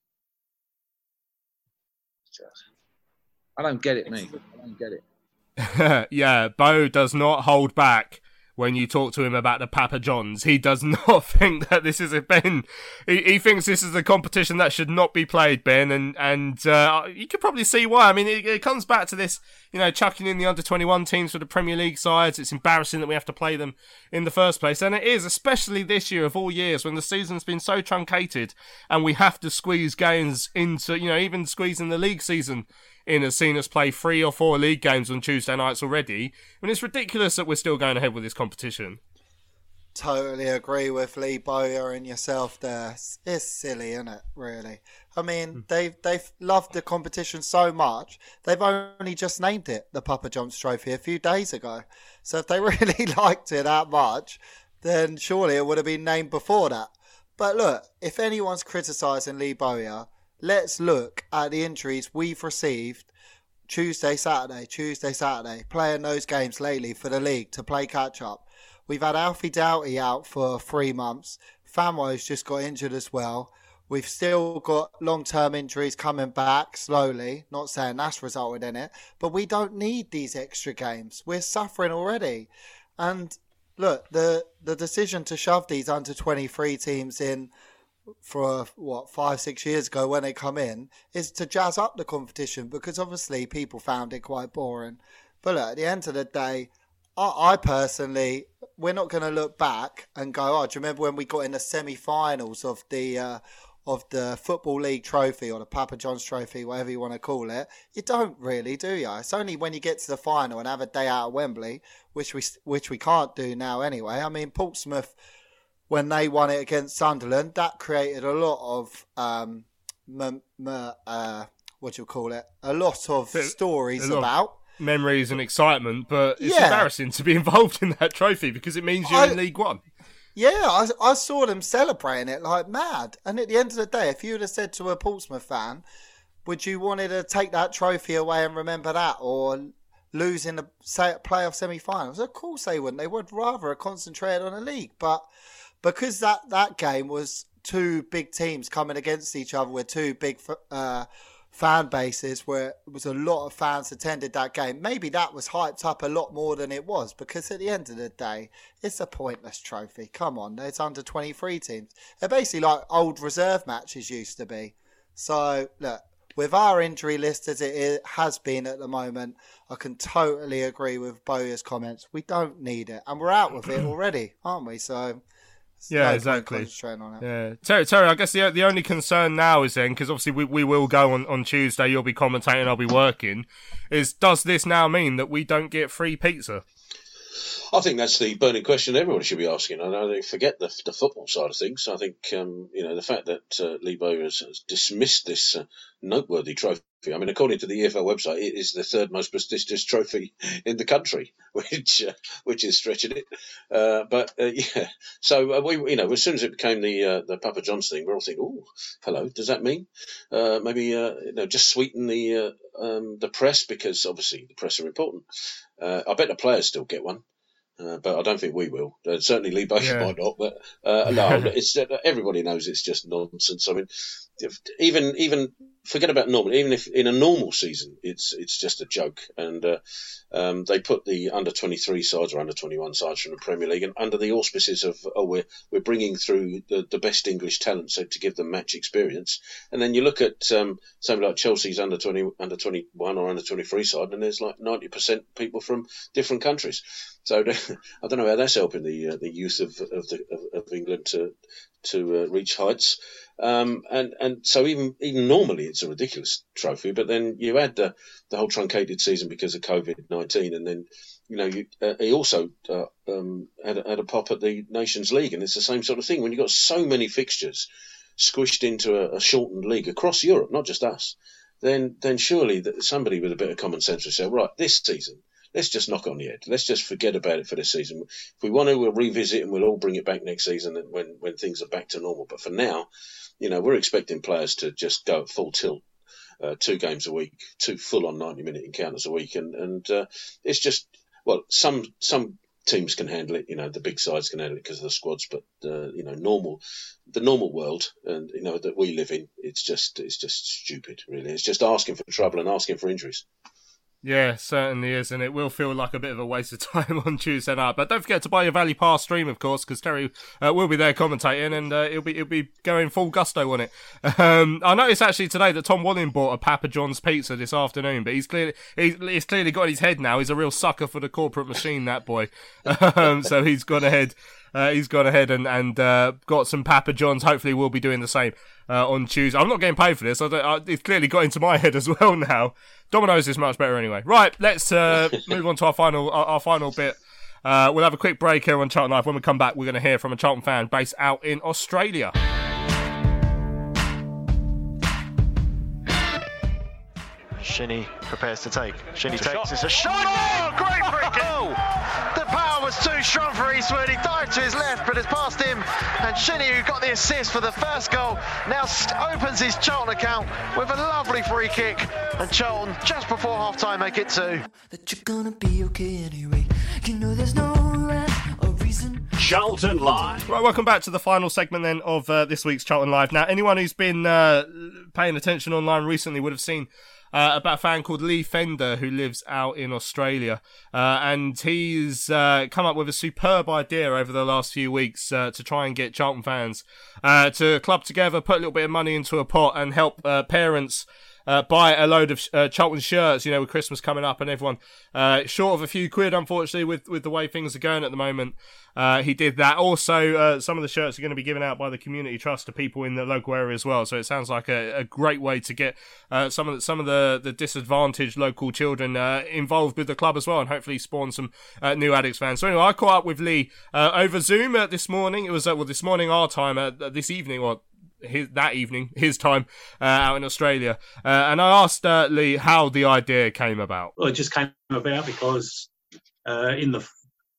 I don't get it, mate. I don't get it. (laughs) yeah, Bo does not hold back when you talk to him about the Papa Johns. He does (laughs) not think that this is a Ben. He, he thinks this is a competition that should not be played, Ben, and and uh, you could probably see why. I mean, it, it comes back to this, you know, chucking in the under twenty one teams for the Premier League sides. It's embarrassing that we have to play them in the first place, and it is, especially this year of all years when the season's been so truncated, and we have to squeeze games into, you know, even squeezing the league season in has seen us play three or four league games on Tuesday nights already. I mean, it's ridiculous that we're still going ahead with this competition. Totally agree with Lee Bowyer and yourself there. It's- silly, isn't it, really? I mean, hmm. they've they've loved the competition so much. They've only just named it the Papa John's Trophy a few days ago. So if they (laughs) really liked it that much, then surely it would have been named before that. But look, if anyone's criticising Lee Bowyer, let's look at the injuries we've received Tuesday, Saturday, Tuesday, Saturday, playing those games lately for the league to play catch up. We've had Alfie Doughty out for three months. Famewo's just got injured as well. We've still got long term injuries coming back slowly. Not saying that's resulted in it, but we don't need these extra games. We're suffering already. And look, the the decision to shove these under twenty three teams in for what five six years ago when they come in is to jazz up the competition because obviously people found it quite boring. But look, at the end of the day, I, I personally, we're not going to look back and go, "Oh, do you remember when we got in the semi-finals of the uh, of the football league trophy or the Papa John's trophy, whatever you want to call it?" You don't really, do you? It's only when you get to the final and have a day out at Wembley, which we which we can't do now anyway. I mean, Portsmouth when they won it against Sunderland, that created a lot of um, m- m- uh, what do you call it? A lot of stories a lot of about. memories and excitement, but it's Yeah. embarrassing to be (laughs) involved in that trophy because it means you're I- in League One. Yeah, I, I saw them celebrating it like mad. And at the end of the day, if you would have said to a Portsmouth fan, would you wanted to take that trophy away and remember that, or lose in the playoff semi-finals? Of course they wouldn't. They would rather have concentrated on the league. But because that that game was two big teams coming against each other with two big uh, fan bases where it was a lot of fans attended that game. Maybe that was hyped up a lot more than it was because at the end of the day, it's a pointless trophy. Come on, it's under 23 teams. They're basically like old reserve matches used to be. So, look, with our injury list as it has been at the moment, I can totally agree with Bowyer's comments. We don't need it, and we're out with it (clears throat) already, aren't we? So, Yeah, no exactly. on it. Yeah, Terry, Terry, I guess the the only concern now is then because obviously we, we will go on, on Tuesday. You'll be commentating, I'll be working. Is does this now mean that we don't get free pizza? I think that's the burning question everybody should be asking. I know they forget the, the football side of things. I think um, you know the fact that uh, Lee Bowyer has, has dismissed this uh, noteworthy trophy. I mean, according to the EFL website, it is the third most prestigious trophy in the country, (laughs) which uh, which is stretching it. Uh, but uh, (laughs) yeah, so uh, we you know as soon as it became the uh, the Papa John's thing, we're all thinking, oh, hello, does that mean uh, maybe uh, you know just sweeten the uh, um, the press because obviously the press are important. Uh, I bet the players still get one. Uh, but I don't think we will. Uh, certainly, Lee Bowyer Yeah. might not. But uh, no, (laughs) it's everybody knows it's just nonsense. I mean, if, even even forget about normal. Even if in a normal season, it's it's just a joke. And uh, um, they put the under twenty three sides or under twenty one sides from the Premier League and under the auspices of oh we're we're bringing through the, the best English talent so to give them match experience. And then you look at um, something like Chelsea's under twenty under twenty one or under twenty three side, and there's like ninety percent people from different countries. So (laughs) I don't know how that's helping the uh, the youth of of, the, of, of England to to uh, reach heights. Um, and and so even even normally it's a ridiculous trophy, but then you add the the whole truncated season because of COVID nineteen, and then you know you uh, he also uh, um, had a, had a pop at the Nations League, and it's the same sort of thing when you've got so many fixtures squished into a, a shortened league across Europe, not just us. Then then surely that somebody with a bit of common sense would say, right, this season let's just knock on the head. Let's just forget about it for this season. If we want to, we'll revisit and we'll all bring it back next season when when things are back to normal. But for now, you know, we're expecting players to just go full tilt. Uh, two games a week, two full-on ninety-minute encounters a week, and and uh, it's just well, some some teams can handle it. You know, the big sides can handle it because of the squads, but uh, you know, normal the normal world and you know that we live in, it's just it's just stupid. Really, it's just asking for trouble and asking for injuries. Yeah, certainly is, and it will feel like a bit of a waste of time (laughs) on Tuesday night. But don't forget to buy your Valley Pass stream, of course, because Terry uh, will be there commentating, and uh, he'll be he'll be going full gusto on it. (laughs) Um, I noticed actually today that Tom Walling bought a Papa John's pizza this afternoon, but he's clearly he's, he's clearly got his head now. He's a real sucker for the corporate machine, that boy. (laughs) Um, so he's gone ahead. Uh, he's gone ahead and and uh, got some Papa John's. Hopefully, we'll be doing the same uh, on Tuesday. I'm not getting paid for this. I don't, I, it's clearly got into my head as (laughs) well now. Domino's is much better anyway. Right, let's uh, (laughs) move on to our final our, our final bit. Uh, we'll have a quick break here on Charlton Life. When we come back, we're going to hear from a Charlton fan based out in Australia. Shinnie prepares to take. Shinnie It's takes. shot. It's a shot. Oh, great (laughs) free kick. The was too strong for Eastwood. He dived to his left, but it's past him. And Shinnie, who got the assist for the first goal, now opens his Charlton account with a lovely free kick. And Charlton, just before half time, make it two. That you're gonna be okay anyway. You know there's no rhyme or reason. Charlton Live. Right, welcome back to the final segment then of uh, this week's Charlton Live. Now, anyone who's been uh, paying attention online recently would have seen uh, about a fan called Lee Fender who lives out in Australia, uh, and he's uh, come up with a superb idea over the last few weeks uh, to try and get Charlton fans uh, to club together, put a little bit of money into a pot, and help parents. Uh, buy a load of uh, Charlton shirts, you know, with Christmas coming up and everyone uh, short of a few quid, unfortunately, with, with the way things are going at the moment. Uh, he did that. Also, uh, some of the shirts are going to be given out by the community trust to people in the local area as well. So it sounds like a, a great way to get uh, some of the, some of the, the disadvantaged local children uh, involved with the club as well, and hopefully spawn some new Addicks fans. So anyway, I caught up with Lee over Zoom this morning. It was well this morning our time, this evening or his, that evening, (laughs) his time uh, out in Australia, uh, and I asked uh, Lee how the idea came about. Well, it just came about because uh, in the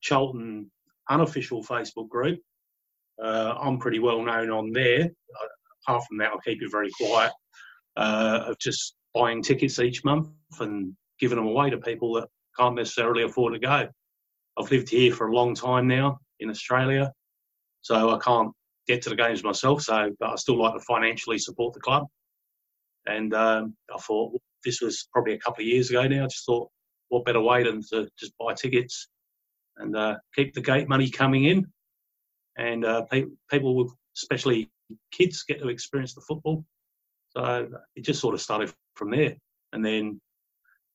Charlton unofficial Facebook group, uh, I'm pretty well known on there. Apart from that, I'll keep it very quiet. Uh, of just buying tickets each month and giving them away to people that can't necessarily afford to go. I've lived here for a long time now in Australia, so I can't get to the games myself. So, but I still like to financially support the club. And um, I thought this was probably a couple of years ago now. I just thought, what better way than to just buy tickets and uh, keep the gate money coming in, and uh, pe- people, especially kids, get to experience the football. So it just sort of started from there, and then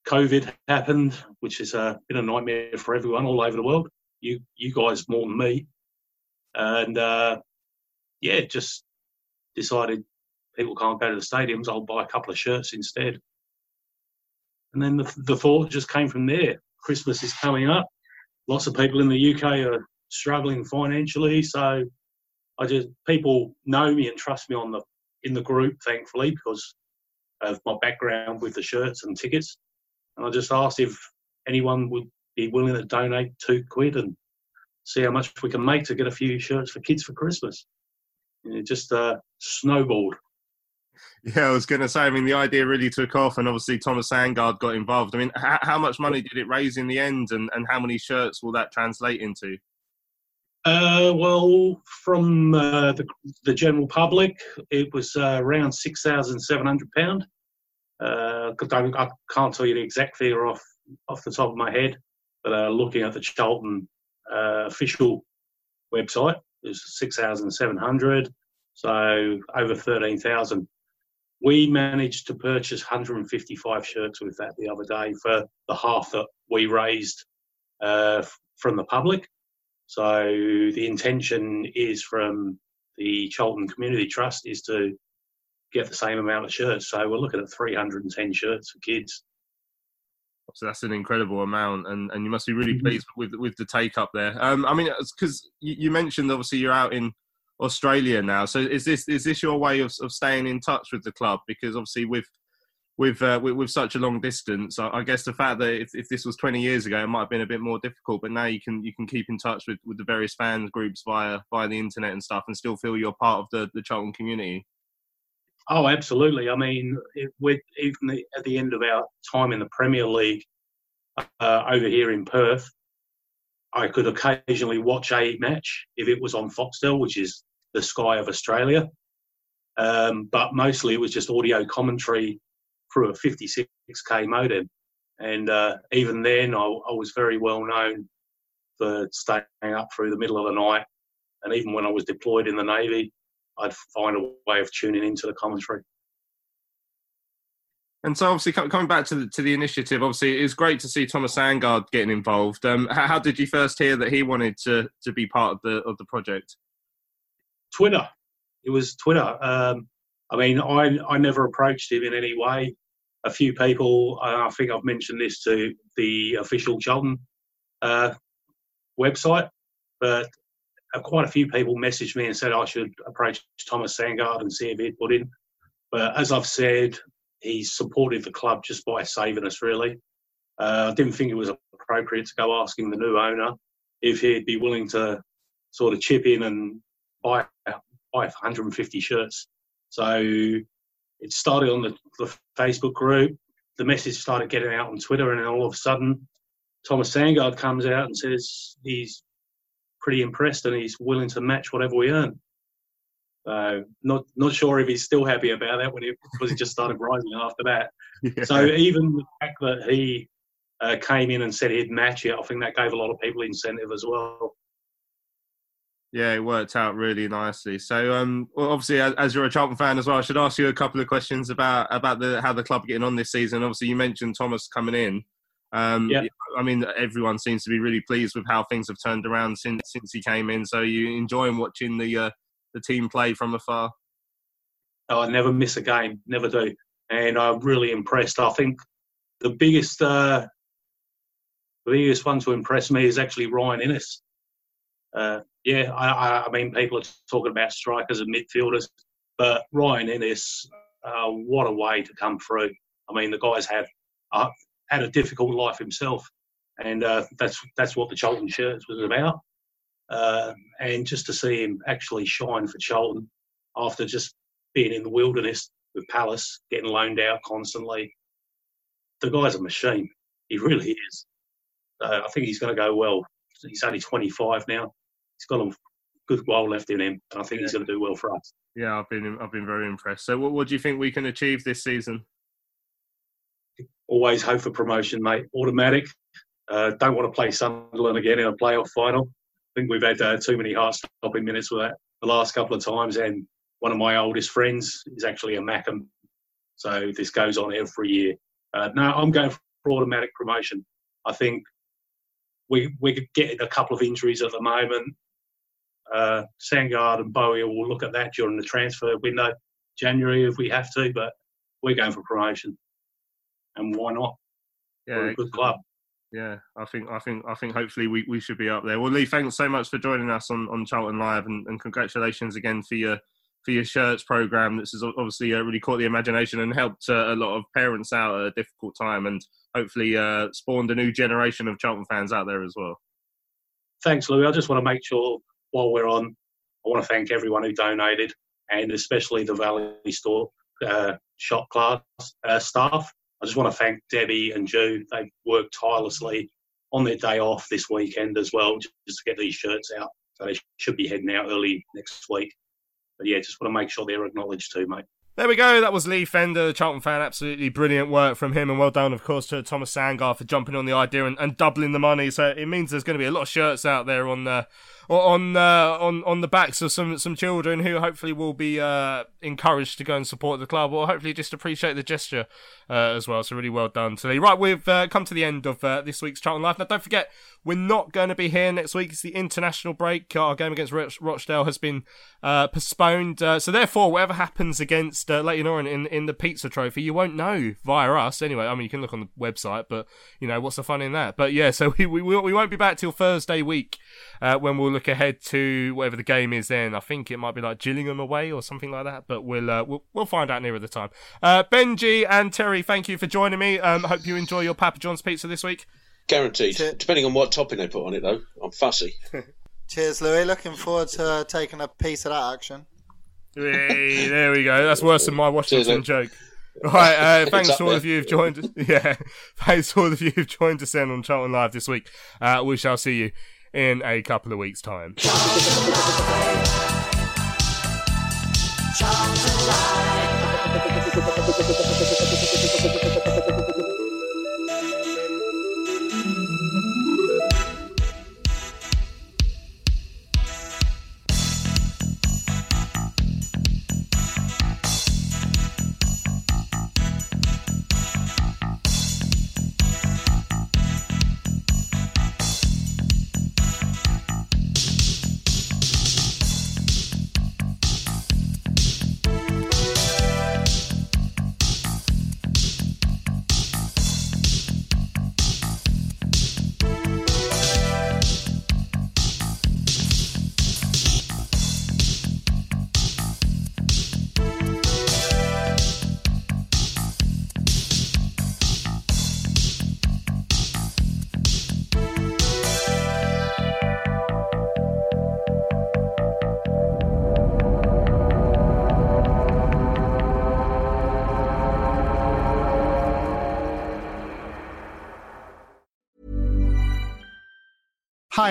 COVID happened, which has uh, been a nightmare for everyone all over the world. You, you guys more than me, and uh, yeah, just decided people can't go to the stadiums. I'll buy a couple of shirts instead. And then the, the thought just came from there. Christmas is coming up. Lots of people in the UK are struggling financially, so I just people know me and trust me on the in the group, thankfully, because of my background with the shirts and tickets. And I just asked if anyone would be willing to donate two quid and see how much we can make to get a few shirts for kids for Christmas. It just uh, snowballed. Yeah, I was going to say. I mean, the idea really took off, and obviously Thomas Sandgaard got involved. I mean, how, how much money did it raise in the end, and, and how many shirts will that translate into? Uh, well, from uh, the, the general public, it was uh, around six thousand seven hundred pound. Uh, I, I can't tell you the exact figure off off the top of my head, but uh, looking at the Charlton uh, official website, it was six thousand seven hundred. So over thirteen thousand. We managed to purchase 155 shirts with that the other day for the half that we raised uh, from the public. So the intention is from the Charlton Community Trust is to get the same amount of shirts. So we're looking at 310 shirts for kids. So that's an incredible amount, and, and you must be really pleased with with the take up there. Um, I mean, because you, you mentioned obviously you're out in Australia now. So is this is this your way of, of staying in touch with the club? Because obviously with with uh, with, with such a long distance, I, I guess the fact that if, if this was 20 years ago, it might have been a bit more difficult. But now you can you can keep in touch with, with the various fans groups via via the internet and stuff, and still feel you're part of the the Charlton community. Oh, absolutely. I mean, it, with, even the, at the end of our time in the Premier League uh, over here in Perth, I could occasionally watch a match if it was on Foxtel, which is the Sky of Australia. Um, but mostly it was just audio commentary through a 56k modem. And uh, even then, I, I was very well known for staying up through the middle of the night. And even when I was deployed in the Navy, I'd find a way of tuning into the commentary. And so, obviously, coming back to the, to the initiative, obviously, it's great to see Thomas Sandgaard getting involved. Um, how, how did you first hear that he wanted to to be part of the of the project? Twitter. It was Twitter. Um, I mean, I I never approached him in any way. A few people, I think I've mentioned this to the official Charlton uh, website, but quite a few people messaged me and said I should approach Thomas Sandgaard and see if he'd put in. But as I've said, he's supported the club just by saving us. Really, uh, I didn't think it was appropriate to go asking the new owner if he'd be willing to sort of chip in and buy buy 150 shirts. So it started on the, the Facebook group. The message started getting out on Twitter, and all of a sudden, Thomas Sandgaard comes out and says he's pretty impressed and he's willing to match whatever we earn. So not not sure if he's still happy about that when he because he just started rising after that. (laughs) Yeah. So even the fact that he uh, came in and said he'd match it, I think that gave a lot of people incentive as well. Yeah, it worked out really nicely. So, um, well, obviously, as, as you're a Charlton fan as well, I should ask you a couple of questions about about the how the club are getting on this season. Obviously, you mentioned Thomas coming in. Um, Yeah. I mean, everyone seems to be really pleased with how things have turned around since since he came in. So, you enjoying watching the uh, the team play from afar? Oh, I never miss a game, never do, and I'm really impressed. I think the biggest uh, the biggest one to impress me is actually Ryan Inniss. Uh, yeah, I, I, I mean, people are talking about strikers and midfielders, but Ryan Inniss, uh, what a way to come through. I mean, the guy's have, uh, had a difficult life himself, and uh, that's that's what the Charlton shirts was about. Uh, and just to see him actually shine for Charlton after just being in the wilderness with Palace, getting loaned out constantly, the guy's a machine. He really is. Uh, I think he's going to go well. He's only 25 now. He's got a good while left in him, and I think he's going to do well for us. Yeah, I've been I've been very impressed. So, what, what do you think we can achieve this season? Always hope for promotion, mate. Automatic. Uh, don't want to play Sunderland again in a playoff final. I think we've had uh, too many heart-stopping minutes with that the last couple of times, and one of my oldest friends is actually a Mackem, so this goes on every year. Uh, no, I'm going for automatic promotion. I think we we're getting a couple of injuries at the moment. Uh, Sandgaard and Bowyer will look at that during the transfer window, January if we have to, but we're going for promotion, and why not? We're a good club. Yeah, I think I think I think hopefully we, we should be up there. Well, Lee, thanks so much for joining us on, on Charlton Live, and, and congratulations again for your for your shirts program. This has obviously uh, really caught the imagination and helped uh, a lot of parents out at a difficult time, and hopefully uh, spawned a new generation of Charlton fans out there as well. Thanks, Louis. I just want to make sure while we're on, I want to thank everyone who donated, and especially the Valley Store uh, shop class uh, staff. I just want to thank Debbie and Ju. They've worked tirelessly on their day off this weekend as well, just to get these shirts out. So they should be heading out early next week. But yeah, just want to make sure they're acknowledged too, mate. There we go. That was Lee Fender, the Charlton fan. Absolutely brilliant work from him, and well done, of course, to Thomas Sandgaard for jumping on the idea and, and doubling the money. So it means there's going to be a lot of shirts out there on uh, on uh, on on the backs of some some children who hopefully will be uh, encouraged to go and support the club, or hopefully just appreciate the gesture uh, as well. So really well done to Lee. Right, we've uh, come to the end of uh, this week's Charlton Live. Now, don't forget, we're not going to be here next week. It's the international break. Our game against Roch- Rochdale has been uh, postponed. So therefore, whatever happens against uh, Leyton Orient in, in the pizza trophy, you won't know via us anyway. I mean, you can look on the website, but you know what's the fun in that? But yeah, so (laughs) we we, we won't be back till Thursday week when we'll look ahead to whatever the game is. Then I think it might be like Gillingham away or something like that. But we'll uh, we'll, we'll find out nearer the time. Uh, Benji and Terry, thank you for joining me. Um, hope you enjoy your Papa John's pizza this week. Guaranteed. Depending on what topping they put on it, though. I'm fussy. (laughs) Cheers, Louis. Looking forward to uh, taking a piece of that action. Hey, there we go. That's worse than my Washington Cheers, joke. Right, uh, (laughs) thanks up to all there. of you who've joined us. (laughs) Yeah, thanks to all of you who've joined us in on Charlton Live this week. Uh, we shall see you in a couple of weeks' time. Charles